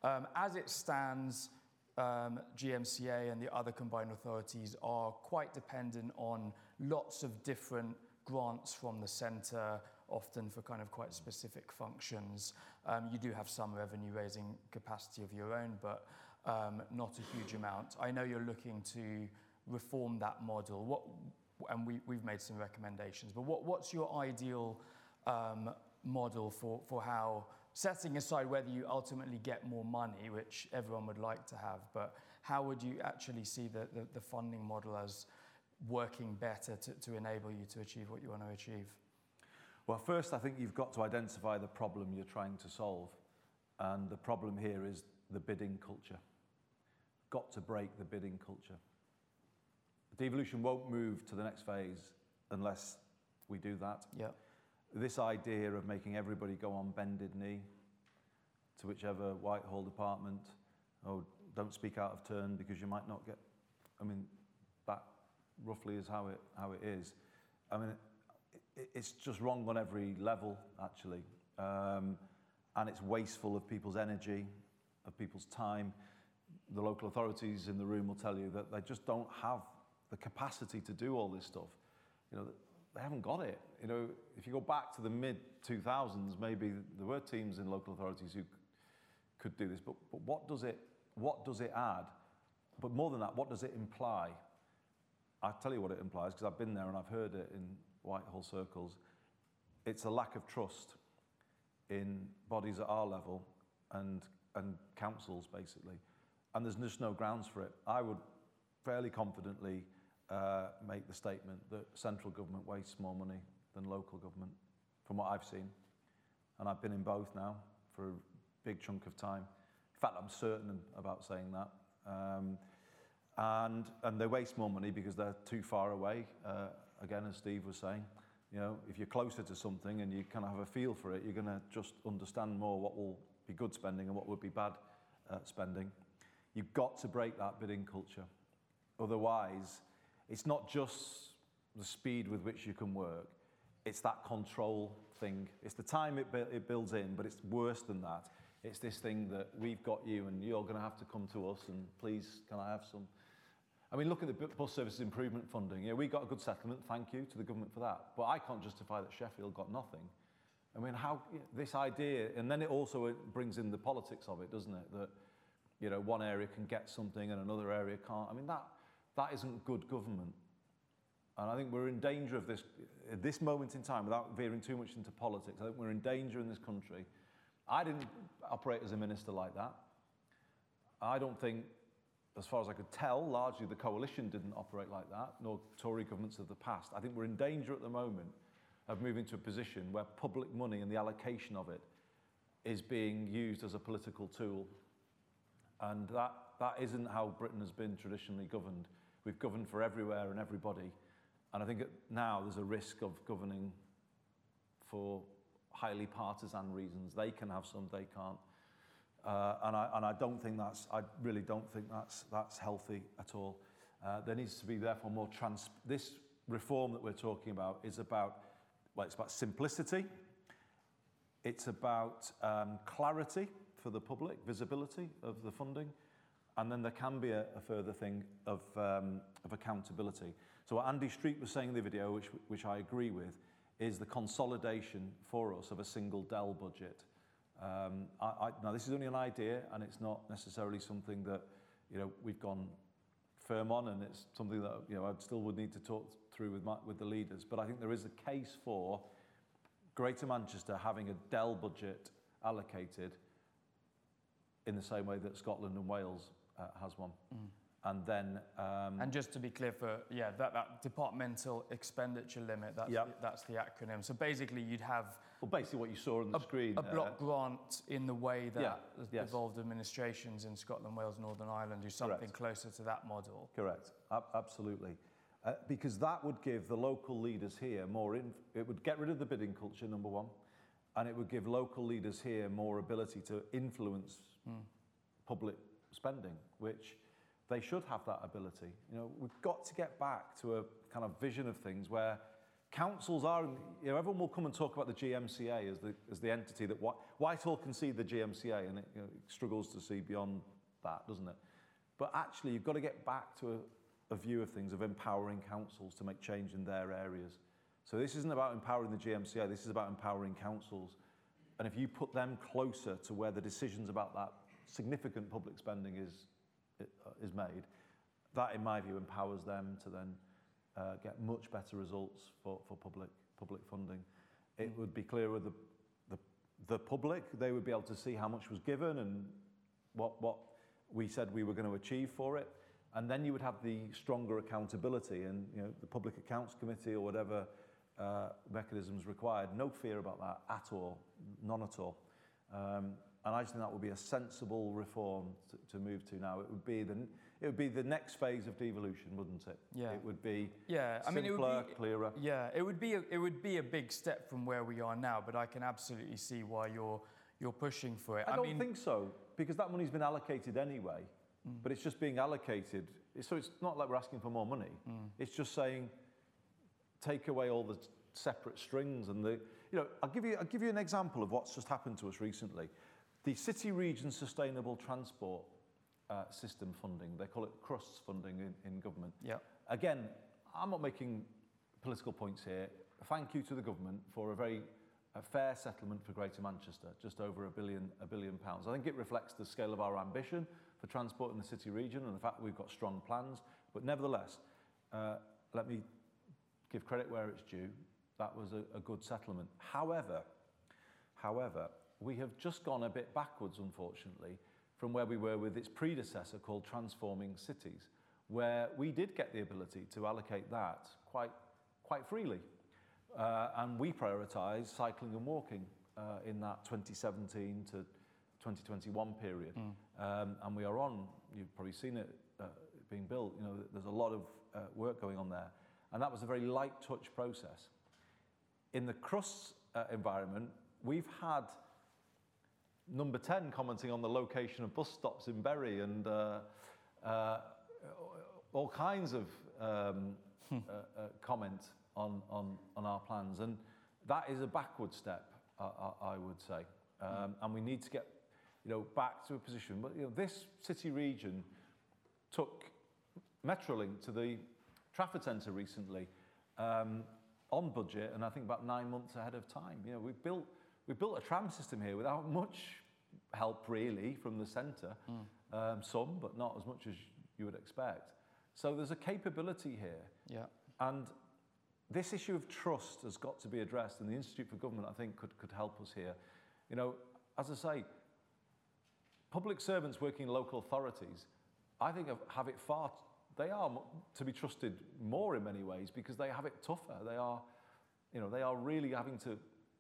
Um, as it stands, um, GMCA and the other combined authorities are quite dependent on lots of different grants from the centre, often for kind of quite specific functions. Um, you do have some revenue raising capacity of your own, but um, not a huge amount. I know you're looking to reform that model, what, and we, we've made some recommendations, but what, what's your ideal um, model for, for how, setting aside whether you ultimately get more money, which everyone would like to have, but how would you actually see the, the, the funding model as working better to, to enable you to achieve what you want to achieve? Well, first, I think you've got to identify the problem you're trying to solve. And the problem here is the bidding culture got to break the bidding culture. Devolution won't move to the next phase unless we do that. Yeah. This idea of making everybody go on bended knee to whichever Whitehall department, oh, don't speak out of turn because you might not get. I mean, that roughly is how it how it is. I mean, it, it's just wrong on every level actually, um, and it's wasteful of people's energy, of people's time the local authorities in the room will tell you that they just don't have the capacity to do all this stuff. You know, they haven't got it. You know, if you go back to the mid 2000s, maybe there were teams in local authorities who could do this. But, but what does it what does it add? But more than that, what does it imply? I'll tell you what it implies because I've been there and I've heard it in Whitehall circles. It's a lack of trust in bodies at our level and, and councils, basically and there's just no grounds for it. I would fairly confidently uh, make the statement that central government wastes more money than local government, from what I've seen. And I've been in both now for a big chunk of time. In fact, I'm certain about saying that. Um, and, and they waste more money because they're too far away, uh, again, as Steve was saying. You know, if you're closer to something and you kind of have a feel for it, you're going to just understand more what will be good spending and what would be bad uh, spending. You've got to break that bidding culture. Otherwise, it's not just the speed with which you can work, it's that control thing. It's the time it, it builds in, but it's worse than that. It's this thing that we've got you and you're going to have to come to us and please, can I have some I mean, look at the bus services improvement funding. Yeah, we got a good settlement. Thank you to the government for that. But I can't justify that Sheffield got nothing. I mean, how this idea, and then it also brings in the politics of it, doesn't it? That you know one area can get something and another area can't. I mean, that that isn't good government. And I think we're in danger of this at this moment in time, without veering too much into politics. I think we're in danger in this country. I didn't operate as a minister like that. I don't think, as far as I could tell, largely the coalition didn't operate like that, nor Tory governments of the past. I think we're in danger at the moment of moving to a position where public money and the allocation of it is being used as a political tool. And that, that isn't how Britain has been traditionally governed. We've governed for everywhere and everybody. And I think now there's a risk of governing for highly partisan reasons. They can have some, they can't. Uh, and, I, and I don't think that's, I really don't think that's, that's healthy at all. Uh, there needs to be therefore more trans, this reform that we're talking about is about, well, it's about simplicity. It's about um, clarity for the public, visibility of the funding. And then there can be a, a further thing of, um, of accountability. So what Andy Street was saying in the video, which, which I agree with, is the consolidation for us of a single DEL budget. Um, I, I, now, this is only an idea, and it's not necessarily something that you know we've gone firm on, and it's something that you know I still would need to talk through with my, with the leaders. But I think there is a case for Greater Manchester having a DEL budget allocated in the same way that Scotland and Wales uh, has one. Mm. And then... Um, and just to be clear for, yeah, that, that departmental expenditure limit, that's, yep. the, that's the acronym. So basically you'd have... Well, basically what you saw on the a, screen. A block grant in the way that yeah, yes. devolved administrations in Scotland, Wales, Northern Ireland do something Correct. closer to that model. Correct, a absolutely. Uh, because that would give the local leaders here more, in, it would get rid of the bidding culture, number one, and it would give local leaders here more ability to influence mm. public spending, which they should have that ability. You know, we've got to get back to a kind of vision of things where councils are, you know, everyone will come and talk about the GMCA as the, as the entity that Whitehall can see the GMCA and it, you know, it struggles to see beyond that, doesn't it? But actually, you've got to get back to a, a view of things of empowering councils to make change in their areas. So this isn't about empowering the GMCA, this is about empowering councils. And if you put them closer to where the decisions about that significant public spending is is made, that, in my view, empowers them to then uh, get much better results for, for public, public funding. It would be clear with the, the, the public, they would be able to see how much was given and what, what we said we were going to achieve for it. And then you would have the stronger accountability and you know, the Public Accounts Committee or whatever uh, mechanisms required. No fear about that at all, none at all. Um, and I just think that would be a sensible reform to, to move to now. It would be the it would be the next phase of devolution, wouldn't it? Yeah. It would be yeah. I mean, it would be, clearer. Yeah, it would be a, it would be a big step from where we are now. But I can absolutely see why you're you're pushing for it. I, I don't mean, think so because that money's been allocated anyway. Mm. But it's just being allocated. So it's not like we're asking for more money. Mm. It's just saying take away all the separate strings and the you know I'll give you I'll give you an example of what's just happened to us recently. The City Region Sustainable Transport uh, System funding, they call it CRUST funding in, in government. Yeah. Again, I'm not making political points here. Thank you to the government for a very a fair settlement for Greater Manchester, just over a billion, a billion pounds. I think it reflects the scale of our ambition for transport in the city region and the fact that we've got strong plans. But nevertheless, uh, let me give credit where it's due. That was a, a good settlement. However, however, we have just gone a bit backwards, unfortunately, from where we were with its predecessor called Transforming Cities, where we did get the ability to allocate that quite, quite freely. Uh, and we prioritised cycling and walking uh, in that 2017 to 2021 period. Mm. Um, and we are on, you've probably seen it uh, being built, you know, there's a lot of uh, work going on there. And that was a very light touch process. In the CRUST uh, environment, we've had number 10 commenting on the location of bus stops in Bury and uh, uh, all kinds of um, hmm. uh, uh, comment on, on, on our plans. And that is a backward step, I, I would say. Um, and we need to get you know, back to a position. But you know, this city region took Metrolink to the Trafford Centre recently um, on budget, and I think about nine months ahead of time. You know, we've built we've built a tram system here without much help really from the centre. Mm. Um, some, but not as much as you would expect. So there's a capability here. Yeah. And this issue of trust has got to be addressed, and the Institute for Government, I think, could, could help us here. You know, as I say, public servants working in local authorities, I think have it far, they are to be trusted more in many ways because they have it tougher. They are, you know, they are really having to,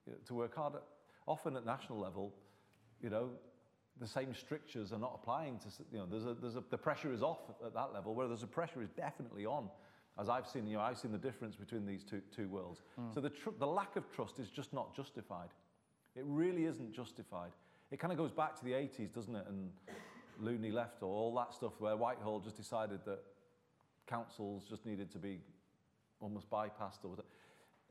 you know, to work hard. Often at national level, you know, the same strictures are not applying to, you know, there's a, there's a, the pressure is off at that level, where there's a pressure is definitely on. As I've seen, you know, I've seen the difference between these two, two worlds. Mm. So the, tr- the lack of trust is just not justified. It really isn't justified. It kind of goes back to the 80s, doesn't it? And Looney left or all that stuff where Whitehall just decided that councils just needed to be almost bypassed or whatever.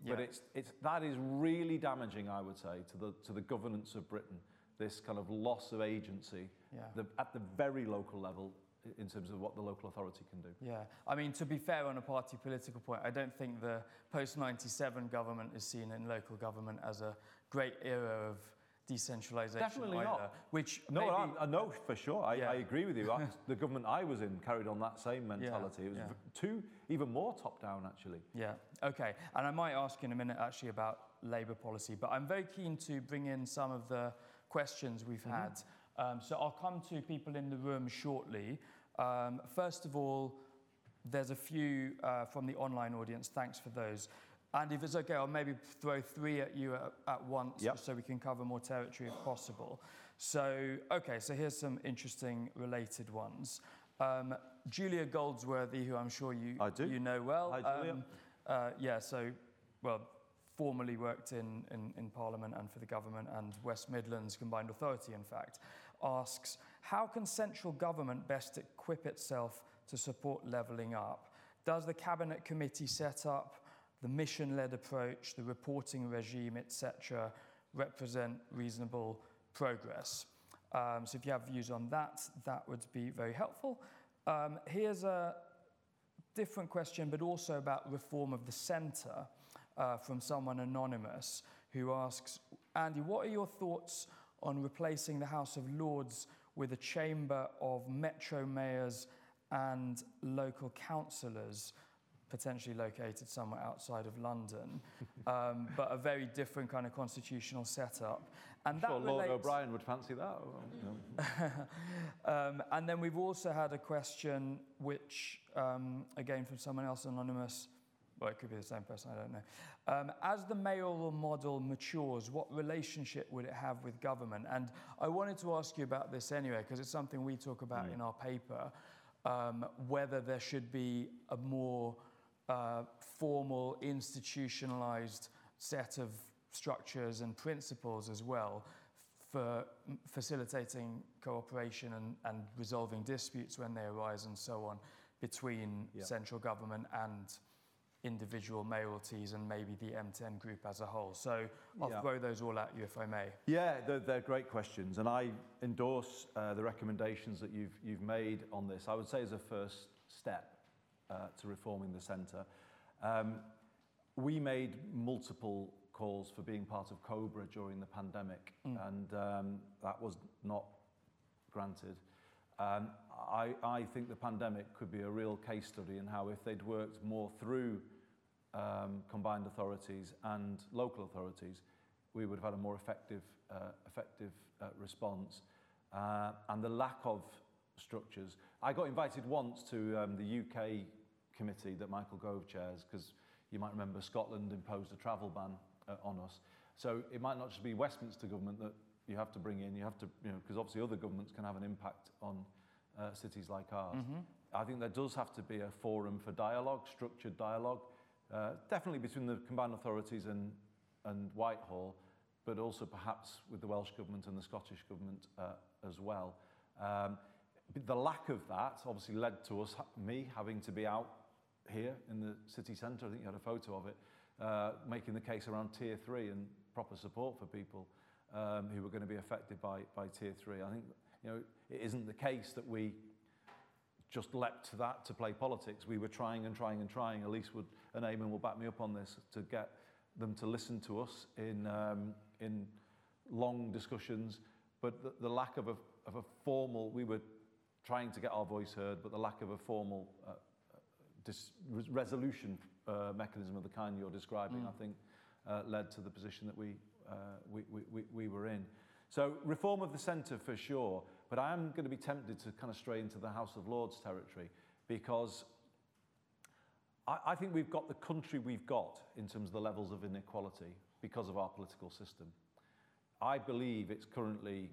Yeah. But it's, it's, that is really damaging, I would say, to the, to the governance of Britain this kind of loss of agency yeah. the, at the very local level in terms of what the local authority can do. Yeah, I mean, to be fair on a party political point, I don't think the post 97 government is seen in local government as a great era of decentralisation. Definitely either, not. Which no, maybe, I, I know for sure. I, yeah. I agree with you. [laughs] the government I was in carried on that same mentality. Yeah. It was yeah. too, even more top down, actually. Yeah. Okay. And I might ask in a minute actually about Labour policy, but I'm very keen to bring in some of the questions we've mm-hmm. had. Um, so I'll come to people in the room shortly. Um, first of all, there's a few uh, from the online audience. Thanks for those. And if it's okay, I'll maybe throw three at you at, at once yep. so we can cover more territory if possible. So, okay, so here's some interesting related ones. Um, Julia Goldsworthy, who I'm sure you, you know well. Hi, Julia. Um, uh, yeah, so, well, formerly worked in, in, in Parliament and for the government and West Midlands Combined Authority, in fact, asks How can central government best equip itself to support levelling up? Does the Cabinet Committee set up the mission led approach, the reporting regime, etc., represent reasonable progress? Um, so, if you have views on that, that would be very helpful. Um, here's a different question, but also about reform of the centre uh, from someone anonymous who asks Andy, what are your thoughts on replacing the House of Lords with a chamber of metro mayors and local councillors? Potentially located somewhere outside of London, [laughs] um, but a very different kind of constitutional setup. And I'm sure Lord O'Brien would fancy that. [laughs] um, and then we've also had a question, which um, again from someone else anonymous, well, it could be the same person, I don't know. Um, as the mayoral model matures, what relationship would it have with government? And I wanted to ask you about this anyway, because it's something we talk about mm. in our paper, um, whether there should be a more uh, formal, institutionalized set of structures and principles as well for facilitating cooperation and, and resolving disputes when they arise and so on between yeah. central government and individual mayoralties and maybe the M10 group as a whole. So I'll yeah. throw those all at you if I may. Yeah, they're, they're great questions, and I endorse uh, the recommendations that you've, you've made on this. I would say as a first step uh, to reforming the centre. Um, we made multiple calls for being part of COBRA during the pandemic, mm. and um, that was not granted. Um, I, I think the pandemic could be a real case study in how if they'd worked more through um, combined authorities and local authorities, we would have had a more effective, uh, effective uh, response. Uh, and the lack of structures. I got invited once to um, the UK committee that Michael Gove chairs, because you might remember Scotland imposed a travel ban uh, on us. So it might not just be Westminster government that you have to bring in, you have to, you know, because obviously other governments can have an impact on uh, cities like ours. Mm-hmm. I think there does have to be a forum for dialogue, structured dialogue, uh, definitely between the combined authorities and, and Whitehall, but also perhaps with the Welsh Government and the Scottish Government uh, as well. Um, the lack of that obviously led to us, me, having to be out here in the city centre, I think you had a photo of it, uh, making the case around tier three and proper support for people um, who were going to be affected by, by tier three. I think you know, it isn't the case that we just leapt to that to play politics. We were trying and trying and trying. Elise would, and Eamonn will back me up on this, to get them to listen to us in, um, in long discussions. But the, the lack of a, of a formal, we were trying to get our voice heard, but the lack of a formal uh, resolution uh, mechanism of the kind you're describing, mm. I think, uh, led to the position that we, uh, we, we, we were in. So reform of the centre for sure, but I am going to be tempted to kind of stray into the House of Lords territory because I, I think we've got the country we've got in terms of the levels of inequality because of our political system. I believe it's currently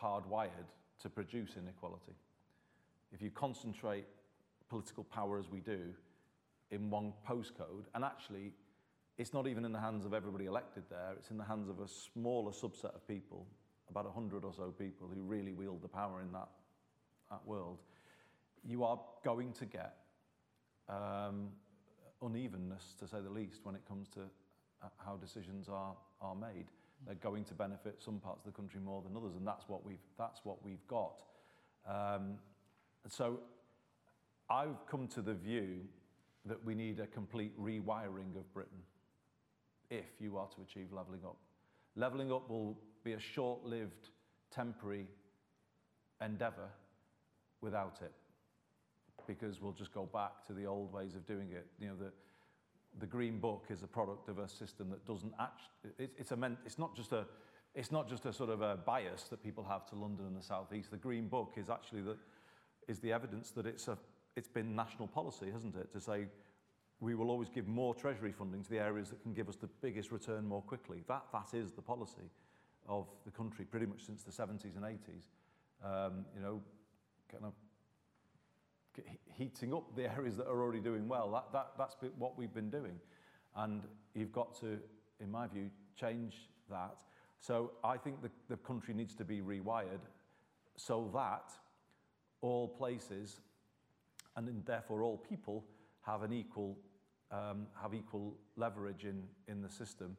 hardwired to produce inequality. If you concentrate political power as we do in one postcode, and actually it's not even in the hands of everybody elected there, it's in the hands of a smaller subset of people, about 100 or so people who really wield the power in that, that world, you are going to get um, unevenness, to say the least, when it comes to uh, how decisions are, are made. They're going to benefit some parts of the country more than others, and that's what we've, that's what we've got. Um, so I've come to the view that we need a complete rewiring of Britain if you are to achieve levelling up. Levelling up will be a short lived, temporary endeavour without it because we'll just go back to the old ways of doing it. You know, the, the Green Book is a product of a system that doesn't actually, it, it's, a it's, not just a, it's not just a sort of a bias that people have to London and the South East. The Green Book is actually the, is the evidence that it's, a, it's been national policy, hasn't it, to say we will always give more treasury funding to the areas that can give us the biggest return more quickly. That, that is the policy of the country pretty much since the 70s and 80s. Um, you know, kind of heating up the [laughs] areas that are already doing well. That, that, that's what we've been doing. And you've got to, in my view, change that. So I think the, the country needs to be rewired so that all places and therefore all people have an equal um, have equal leverage in, in the system.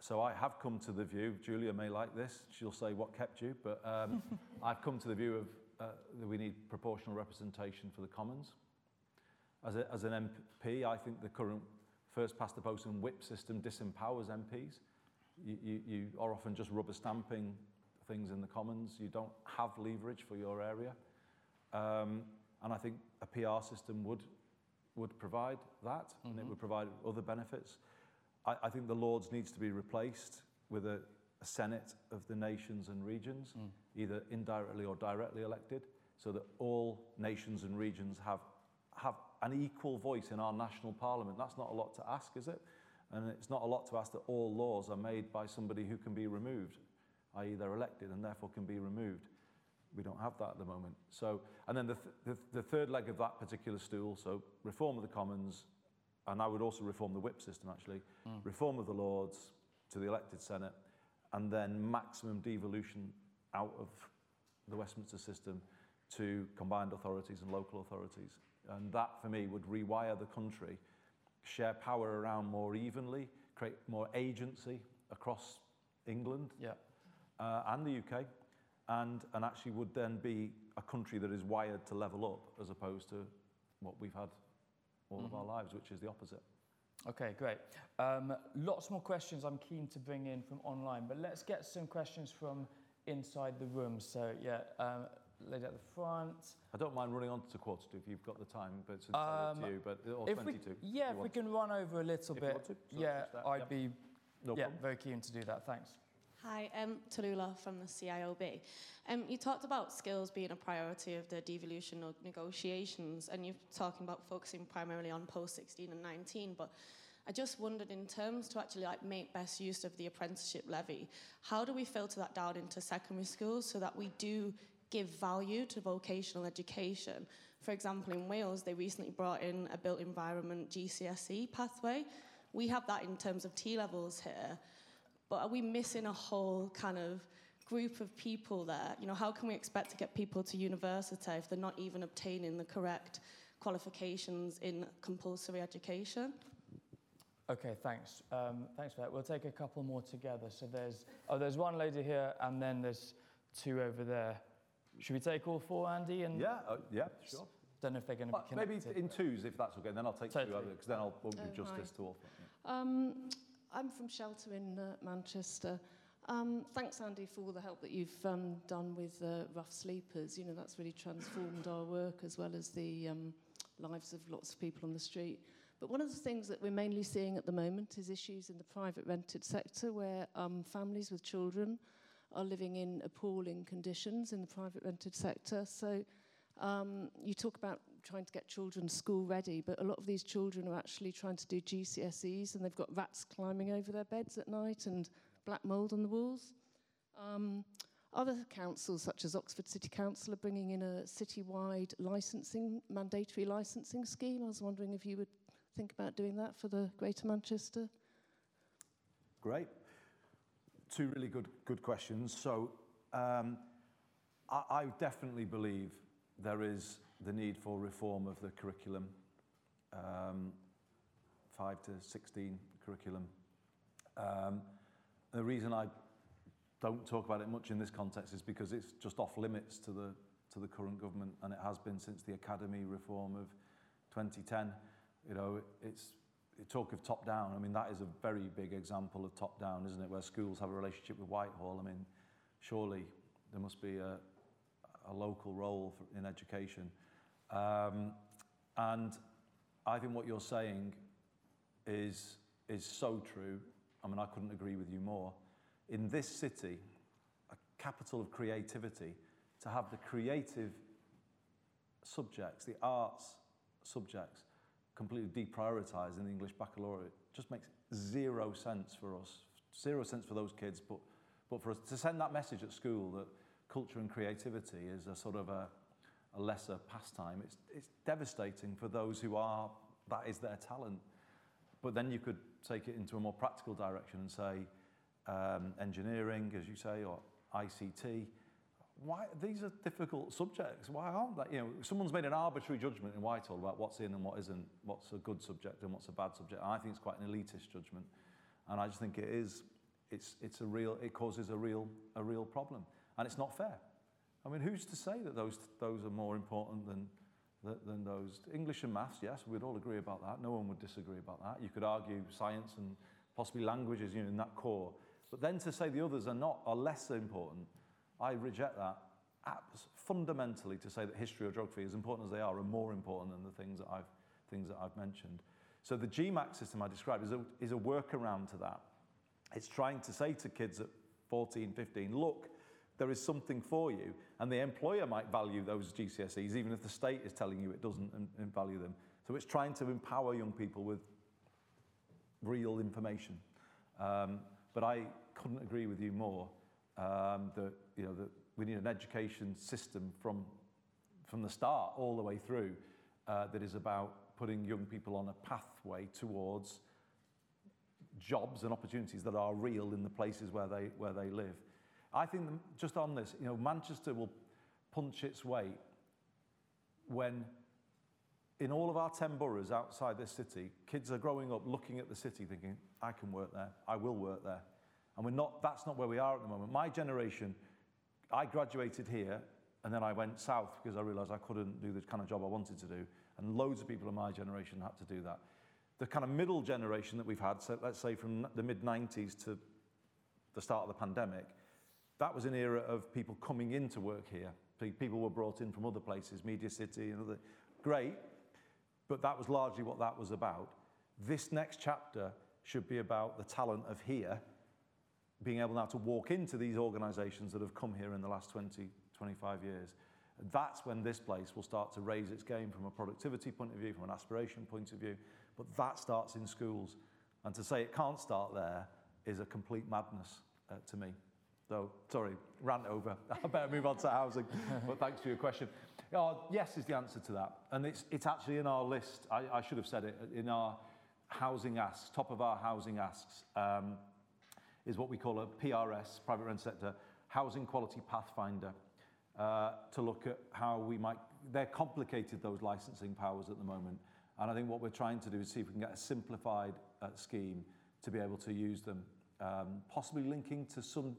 So I have come to the view, Julia may like this, she'll say what kept you, but um, [laughs] I've come to the view of uh, that we need proportional representation for the Commons. As, a, as an MP, I think the current first past the post and whip system disempowers MPs. You, you, you are often just rubber stamping things in the Commons. You don't have leverage for your area. Um, and I think a PR system would would provide that, mm-hmm. and it mm-hmm. would provide other benefits. I, I think the Lords needs to be replaced with a, a Senate of the nations and regions, mm. either indirectly or directly elected, so that all nations and regions have, have an equal voice in our national parliament. That's not a lot to ask, is it? And it's not a lot to ask that all laws are made by somebody who can be removed, i.e., they're elected and therefore can be removed. We don't have that at the moment. So, and then the, th- the, the third leg of that particular stool, so reform of the Commons, and I would also reform the whip system actually, mm. reform of the Lords to the elected Senate, and then maximum devolution out of the Westminster system to combined authorities and local authorities. And that, for me, would rewire the country, share power around more evenly, create more agency across England yeah. uh, and the UK and, and actually would then be a country that is wired to level up as opposed to what we've had all mm-hmm. of our mm-hmm. lives, which is the opposite. Okay, great. Um, lots more questions I'm keen to bring in from online, but let's get some questions from inside the room. So, yeah, um, lady at the front. I don't mind running on to quarter to if you've got the time, but it's entirely um, up to you. But or if 22. We, yeah, if we can run over a little if bit. So yeah, I'd yep. be no yeah, very keen to do that. Thanks. Hi, I'm Tallulah from the CIOB. Um, you talked about skills being a priority of the devolution negotiations, and you're talking about focusing primarily on post 16 and 19. But I just wondered, in terms to actually like make best use of the apprenticeship levy, how do we filter that down into secondary schools so that we do give value to vocational education? For example, in Wales, they recently brought in a built environment GCSE pathway. We have that in terms of T levels here. But are we missing a whole kind of group of people there? You know, how can we expect to get people to university if they're not even obtaining the correct qualifications in compulsory education? Okay, thanks. Um, thanks for that. We'll take a couple more together. So there's oh, there's one lady here, and then there's two over there. Should we take all four, Andy? And yeah, uh, yeah, sure. don't know if they're going to be Maybe in twos, if that's okay, then I'll take Totally. two because then I'll won't Oh, justice hi. to all. Um, I'm from Shelter in uh, Manchester. Um, thanks, Andy, for all the help that you've um, done with uh, rough sleepers. You know, that's really transformed our work as well as the um, lives of lots of people on the street. But one of the things that we're mainly seeing at the moment is issues in the private rented sector where um, families with children are living in appalling conditions in the private rented sector. So um, you talk about trying to get children school ready, but a lot of these children are actually trying to do GCSEs and they've got rats climbing over their beds at night and black mould on the walls. Um, other councils, such as Oxford City Council, are bringing in a citywide licensing, mandatory licensing scheme. I was wondering if you would think about doing that for the Greater Manchester. Great. Two really good good questions. So um, I, I definitely believe there is the need for reform of the curriculum, um, five to 16 curriculum. Um, the reason I don't talk about it much in this context is because it's just off limits to the to the current government, and it has been since the academy reform of 2010. You know, it's talk of top down. I mean, that is a very big example of top down, isn't it? Where schools have a relationship with Whitehall. I mean, surely there must be a, a local role for, in education. Um, and I think what you're saying is is so true. I mean, I couldn't agree with you more. In this city, a capital of creativity, to have the creative subjects, the arts subjects, completely deprioritised in the English baccalaureate just makes zero sense for us. Zero sense for those kids, but, but for us to send that message at school that culture and creativity is a sort of a, a lesser pastime, it's, it's devastating for those who are, that is their talent. But then you could take it into a more practical direction and say um, engineering, as you say, or ICT. Why these are difficult subjects? Why aren't they? You know, someone's made an arbitrary judgment in Whitehall about what's in and what isn't, what's a good subject and what's a bad subject. And I think it's quite an elitist judgment, and I just think it is. It's it's a real. It causes a real a real problem, and it's not fair. I mean, who's to say that those those are more important than than, those English and maths? Yes, we'd all agree about that. No one would disagree about that. You could argue science and possibly languages, you know, in that core. But then to say the others are not are less important, I reject that. Fundamentally, to say that history or geography, as important as they are, are more important than the things that I've things that I've mentioned. So the GMACS system I described is a, is a workaround to that. It's trying to say to kids at 14, 15, look, there is something for you. And the employer might value those GCSEs, even if the state is telling you it doesn't and, and value them. So it's trying to empower young people with real information. Um, but I couldn't agree with you more um, that, you know, that we need an education system from, from the start all the way through uh, that is about putting young people on a pathway towards jobs and opportunities that are real in the places where they, where they live. I think just on this, you know, Manchester will punch its weight when in all of our 10 boroughs outside this city, kids are growing up looking at the city thinking, I can work there, I will work there. And we're not, that's not where we are at the moment. My generation, I graduated here and then I went south because I realised I couldn't do the kind of job I wanted to do. And loads of people in my generation had to do that. The kind of middle generation that we've had, so let's say from the mid 90s to the start of the pandemic, that was an era of people coming in to work here. People were brought in from other places, Media City and other. Great, but that was largely what that was about. This next chapter should be about the talent of here being able now to walk into these organisations that have come here in the last 20, 25 years. That's when this place will start to raise its game from a productivity point of view, from an aspiration point of view. But that starts in schools. And to say it can't start there is a complete madness uh, to me. So, sorry, rant over. [laughs] I better move on to housing. but thanks for your question. Oh, yes is the answer to that. And it's, it's actually in our list. I, I should have said it. In our housing asks, top of our housing asks, um, is what we call a PRS, private rent sector, housing quality pathfinder, uh, to look at how we might, they're complicated, those licensing powers at the moment. And I think what we're trying to do is see if we can get a simplified uh, scheme to be able to use them, um, possibly linking to some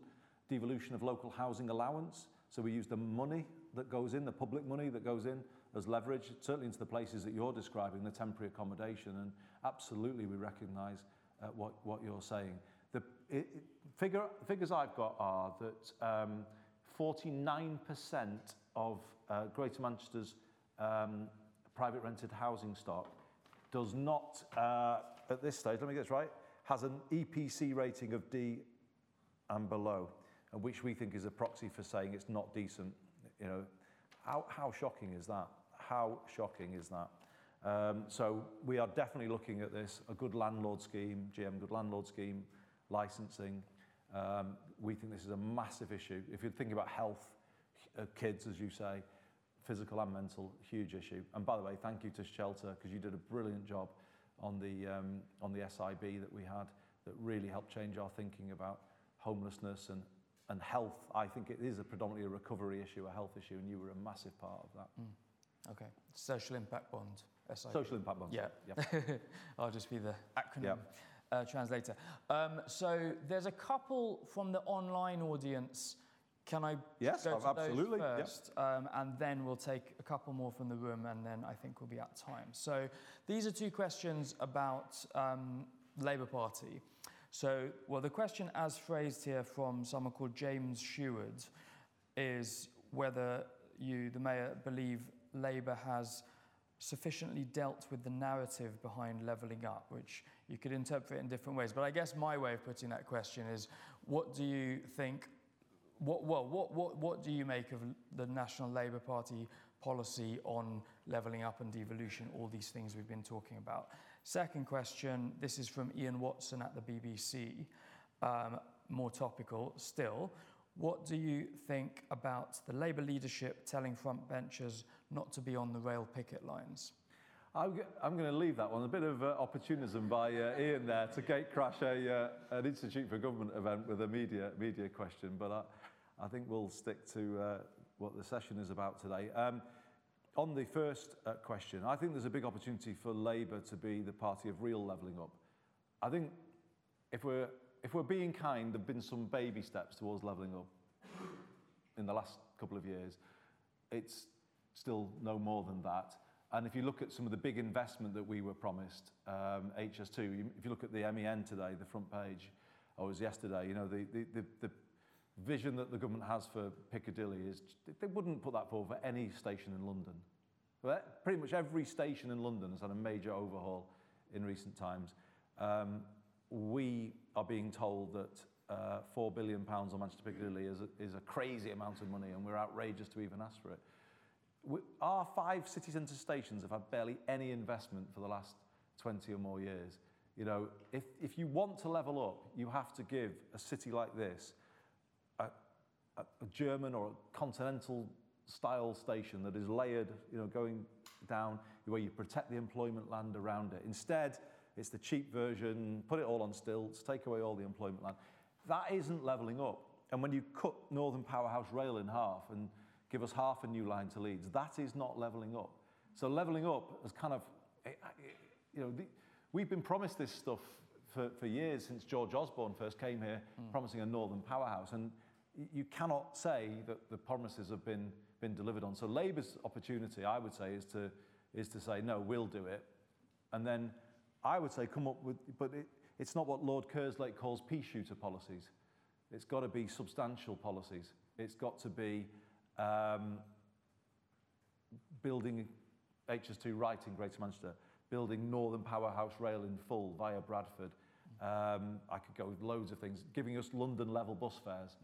devolution of local housing allowance. So we use the money that goes in, the public money that goes in as leverage, certainly into the places that you're describing, the temporary accommodation, and absolutely we recognise uh, what, what you're saying. The it, figure, figures I've got are that um, 49% of uh, Greater Manchester's um, private rented housing stock does not, uh, at this stage, let me get this right, has an EPC rating of D and below, which we think is a proxy for saying it's not decent. You know, how, how shocking is that? How shocking is that? Um, so we are definitely looking at this, a good landlord scheme, GM good landlord scheme, licensing. Um, we think this is a massive issue. If you're thinking about health, uh, kids, as you say, physical and mental, huge issue. And by the way, thank you to Shelter because you did a brilliant job on the, um, on the SIB that we had that really helped change our thinking about homelessness and, and health. I think it is a predominantly a recovery issue, a health issue, and you were a massive part of that. Mm. Okay. Social impact bond. SIB. Social impact bond. Yeah. Yep. [laughs] I'll just be the acronym Yep. uh, translator. Um, so there's a couple from the online audience. Can I Yes, go to absolutely, those first? Um, and then we'll take a couple more from the room, and then I think we'll be at time. So these are two questions about um, Labour Party. So, well, the question as phrased here from someone called James Sheward is whether you, the mayor, believe Labour has sufficiently dealt with the narrative behind levelling up, which you could interpret in different ways. But I guess my way of putting that question is what do you think? What, well, what, what, what do you make of the National Labour Party policy on levelling up and devolution, all these things we've been talking about? Second question this is from Ian Watson at the BBC, um, more topical still. What do you think about the Labour leadership telling front benchers not to be on the rail picket lines? I'm going to leave that one. A bit of uh, opportunism by uh, Ian there to gatecrash a, uh, an Institute for Government event with a media, media question, but I, I think we'll stick to uh, what the session is about today. Um, on the first uh, question, I think there's a big opportunity for Labour to be the party of real levelling up. I think if we're, if we're being kind, there have been some baby steps towards levelling up in the last couple of years. It's still no more than that. And if you look at some of the big investment that we were promised, um, HS2, if you look at the MEN today, the front page, or was yesterday, you know, the, the, the, the vision that the government has for Piccadilly is they wouldn't put that forward for any station in London. But pretty much every station in London has had a major overhaul in recent times. Um, we are being told that uh, £4 billion on Manchester Piccadilly is a, is a crazy amount of money and we're outrageous to even ask for it. We, our five city centre stations have had barely any investment for the last 20 or more years. You know, if, if you want to level up, you have to give a city like this a, a German or a continental style station that is layered, you know, going down where you protect the employment land around it. Instead, it's the cheap version, put it all on stilts, take away all the employment land. That isn't levelling up. And when you cut Northern Powerhouse Rail in half and give us half a new line to Leeds, that is not levelling up. So levelling up is kind of, eh, eh, you know, the, we've been promised this stuff for, for years since George Osborne first came here, promising a Northern Powerhouse. And you cannot say that the promises have been, been delivered on. So Labour's opportunity, I would say, is to, is to say, no, we'll do it. And then I would say come up with, but it, it's not what Lord Kerslake calls pea shooter policies. It's got to be substantial policies. It's got to be um, building HS2 right in Greater Manchester, building Northern Powerhouse Rail in full via Bradford. Um, I could go with loads of things, giving us London level bus fares,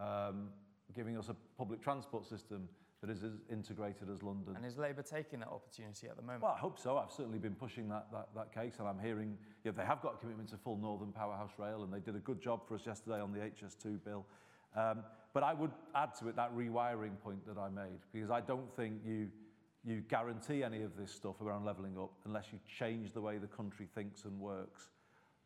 um, giving us a public transport system that is as integrated as London. And is Labour taking that opportunity at the moment? Well, I hope so. I've certainly been pushing that, that, that case, and I'm hearing yeah, they have got a commitment to full Northern Powerhouse Rail, and they did a good job for us yesterday on the HS2 bill. Um, but I would add to it that rewiring point that I made, because I don't think you, you guarantee any of this stuff around levelling up unless you change the way the country thinks and works.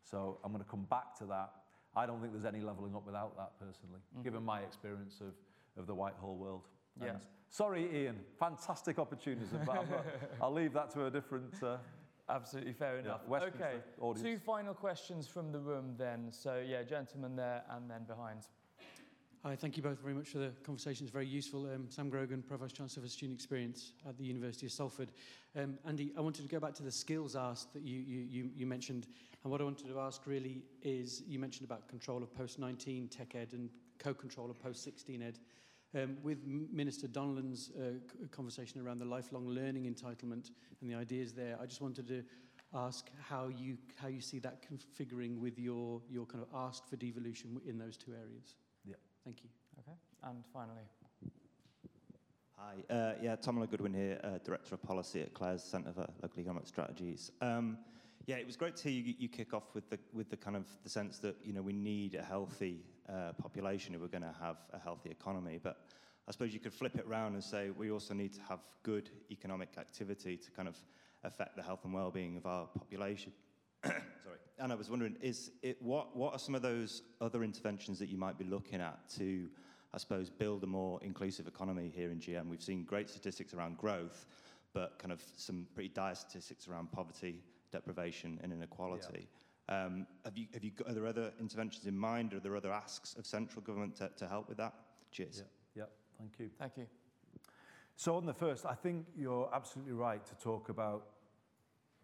So I'm going to come back to that. I don't think there's any levelling up without that, personally, given my experience of, of the Whitehall world. Yeah. And sorry, Ian, fantastic opportunism, but I'm not, [laughs] I'll leave that to a different. Uh, Absolutely fair enough. Westminster okay, audience. two final questions from the room then. So, yeah, gentlemen there and then behind. Hi, thank you both very much for the conversation. It's very useful. Um, Sam Grogan, Pro Vice-Chancellor for Student Experience at the University of Salford. Um, Andy, I wanted to go back to the skills asked that you, you, you, you mentioned. And what I wanted to ask really is, you mentioned about control of post-19 tech ed and co-control of post-16 ed. Um, with Minister Donelan's uh, conversation around the lifelong learning entitlement and the ideas there, I just wanted to ask how you, how you see that configuring with your, your kind of ask for devolution in those two areas. Yeah. Thank you. Okay. And finally. Hi, uh, yeah, Tom Goodwin here, uh, Director of Policy at CLES Centre for Local Economic Strategies. Um, yeah, it was great to hear you, you kick off with the, with the kind of the sense that, you know, we need a healthy uh, population if we're going to have a healthy economy. But I suppose you could flip it around and say we also need to have good economic activity to kind of affect the health and well-being of our population. [coughs] Sorry. And I was wondering, is it, what, what are some of those other interventions that you might be looking at to, I suppose, build a more inclusive economy here in GM? We've seen great statistics around growth, but kind of some pretty dire statistics around poverty, deprivation, and inequality. Yeah. Um, have you, have you got, are there other interventions in mind? Or are there other asks of central government to, to help with that? Cheers. Yeah. yeah, thank you. Thank you. So on the first, I think you're absolutely right to talk about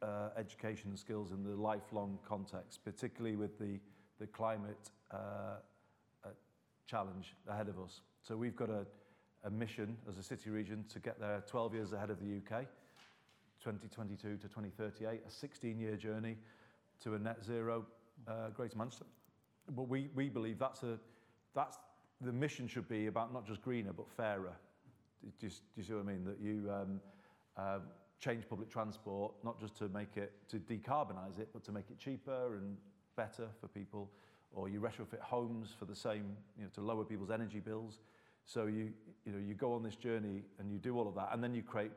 uh, education and skills in the lifelong context, particularly with the, the climate uh, uh, challenge ahead of us. So we've got a, a mission as a city region to get there 12 years ahead of the UK, 2022 to 2038, a 16-year journey to a net zero uh, Greater Manchester. But we, we believe that's a, that's, the mission should be about not just greener, but fairer. Do you, do you see what I mean? That you, um, uh, change public transport, not just to make it, to decarbonise it, but to make it cheaper and better for people, or you retrofit homes for the same, you know, to lower people's energy bills. So you, you know, you go on this journey and you do all of that, and then you create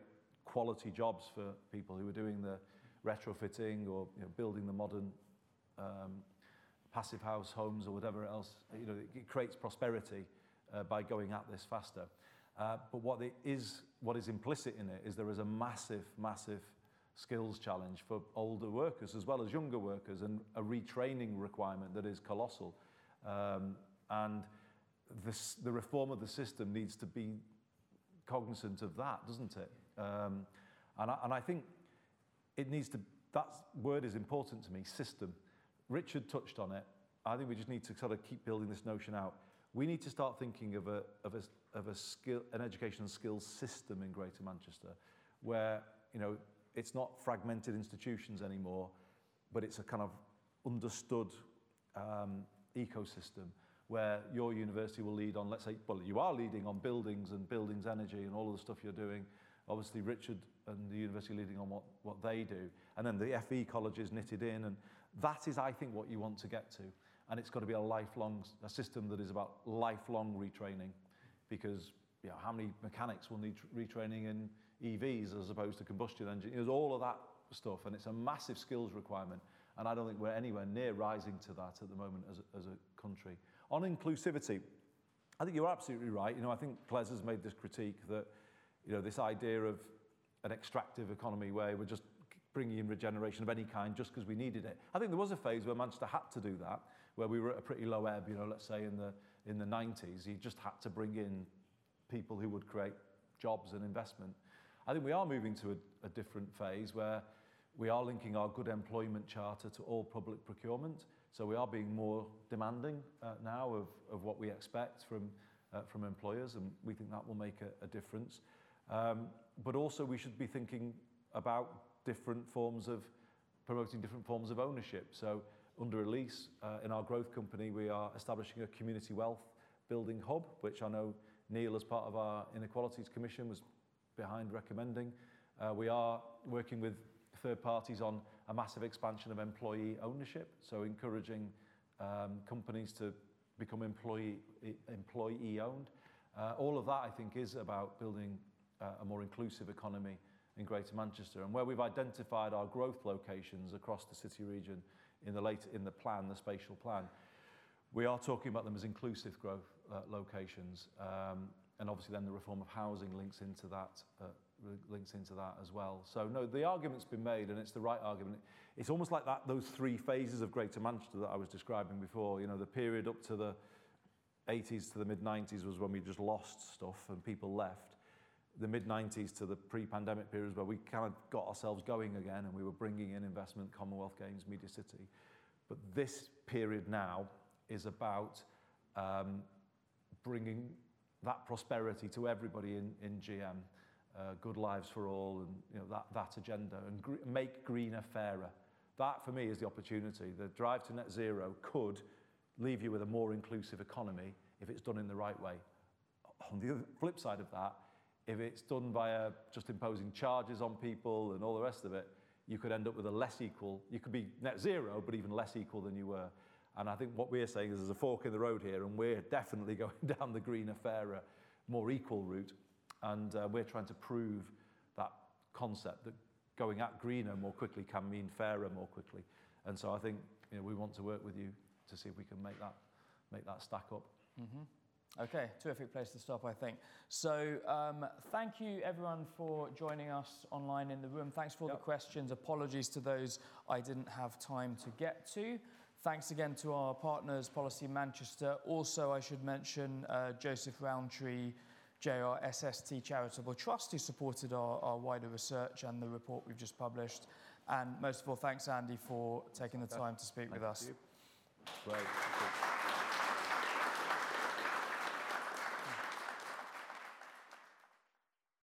quality jobs for people who are doing the retrofitting or you know, building the modern um, passive house homes or whatever else. You know, it creates prosperity uh, by going at this faster. Uh, but what, is, what is implicit in it is there is a massive, massive skills challenge for older workers as well as younger workers and a retraining requirement that is colossal. Um, and this, the reform of the system needs to be cognizant of that, doesn't it? Um, and, I, and I think it needs to, that word is important to me, system. Richard touched on it. I think we just need to sort of keep building this notion out. We need to start thinking of a, of a of a skill, an education and skills system in Greater Manchester, where you know it's not fragmented institutions anymore, but it's a kind of understood um, ecosystem where your university will lead on, let's say, well, you are leading on buildings and buildings energy and all of the stuff you're doing. Obviously, Richard and the university leading on what, what they do. And then the FE colleges knitted in. And that is, I think, what you want to get to. And it's got to be a lifelong, a system that is about lifelong retraining because you know, how many mechanics will need retraining in EVs as opposed to combustion engines? There's all of that stuff, and it's a massive skills requirement. And I don't think we're anywhere near rising to that at the moment as a, as a country. On inclusivity, I think you're absolutely right. You know, I think CLES has made this critique that, you know, this idea of an extractive economy where we're just bringing in regeneration of any kind just because we needed it. I think there was a phase where Manchester had to do that, where we were at a pretty low ebb, you know, let's say in the in the 90s, he just had to bring in people who would create jobs and investment. I think we are moving to a, a different phase where we are linking our good employment charter to all public procurement. So we are being more demanding uh, now of, of what we expect from, uh, from employers, and we think that will make a, a difference. Um, but also we should be thinking about different forms of promoting different forms of ownership. So under a lease uh, in our growth company, we are establishing a community wealth building hub, which I know Neil, as part of our Inequalities Commission, was behind recommending. Uh, we are working with third parties on a massive expansion of employee ownership, so encouraging um, companies to become employee, employee owned. Uh, all of that, I think, is about building a more inclusive economy in Greater Manchester. And where we've identified our growth locations across the city region, in the, in the plan, the spatial plan. We are talking about them as inclusive growth uh, locations, um, and obviously then the reform of housing links into that, uh, links into that as well. So no, the argument's been made, and it's the right argument. It's almost like that those three phases of Greater Manchester that I was describing before. You know, the period up to the 80s to the mid 90s was when we just lost stuff and people left. The mid 90s to the pre pandemic periods where we kind of got ourselves going again and we were bringing in investment, Commonwealth Games, Media City. But this period now is about um, bringing that prosperity to everybody in, in GM, uh, good lives for all, and you know, that, that agenda, and gr- make greener fairer. That, for me, is the opportunity. The drive to net zero could leave you with a more inclusive economy if it's done in the right way. On the flip side of that, if it's done via just imposing charges on people and all the rest of it, you could end up with a less equal, you could be net zero, but even less equal than you were. And I think what we're saying is there's a fork in the road here, and we're definitely [laughs] going down the greener, fairer, more equal route. And uh, we're trying to prove that concept that going at greener more quickly can mean fairer more quickly. And so I think you know, we want to work with you to see if we can make that, make that stack up. Mm-hmm. Okay, terrific place to stop, I think. So, um, thank you everyone for joining us online in the room. Thanks for all yep. the questions. Apologies to those I didn't have time to get to. Thanks again to our partners, Policy Manchester. Also, I should mention uh, Joseph Rowntree, JRSST Charitable Trust, who supported our, our, wider research and the report we've just published. And most of all, thanks, Andy, for taking the time to speak Thank with us. You. Great.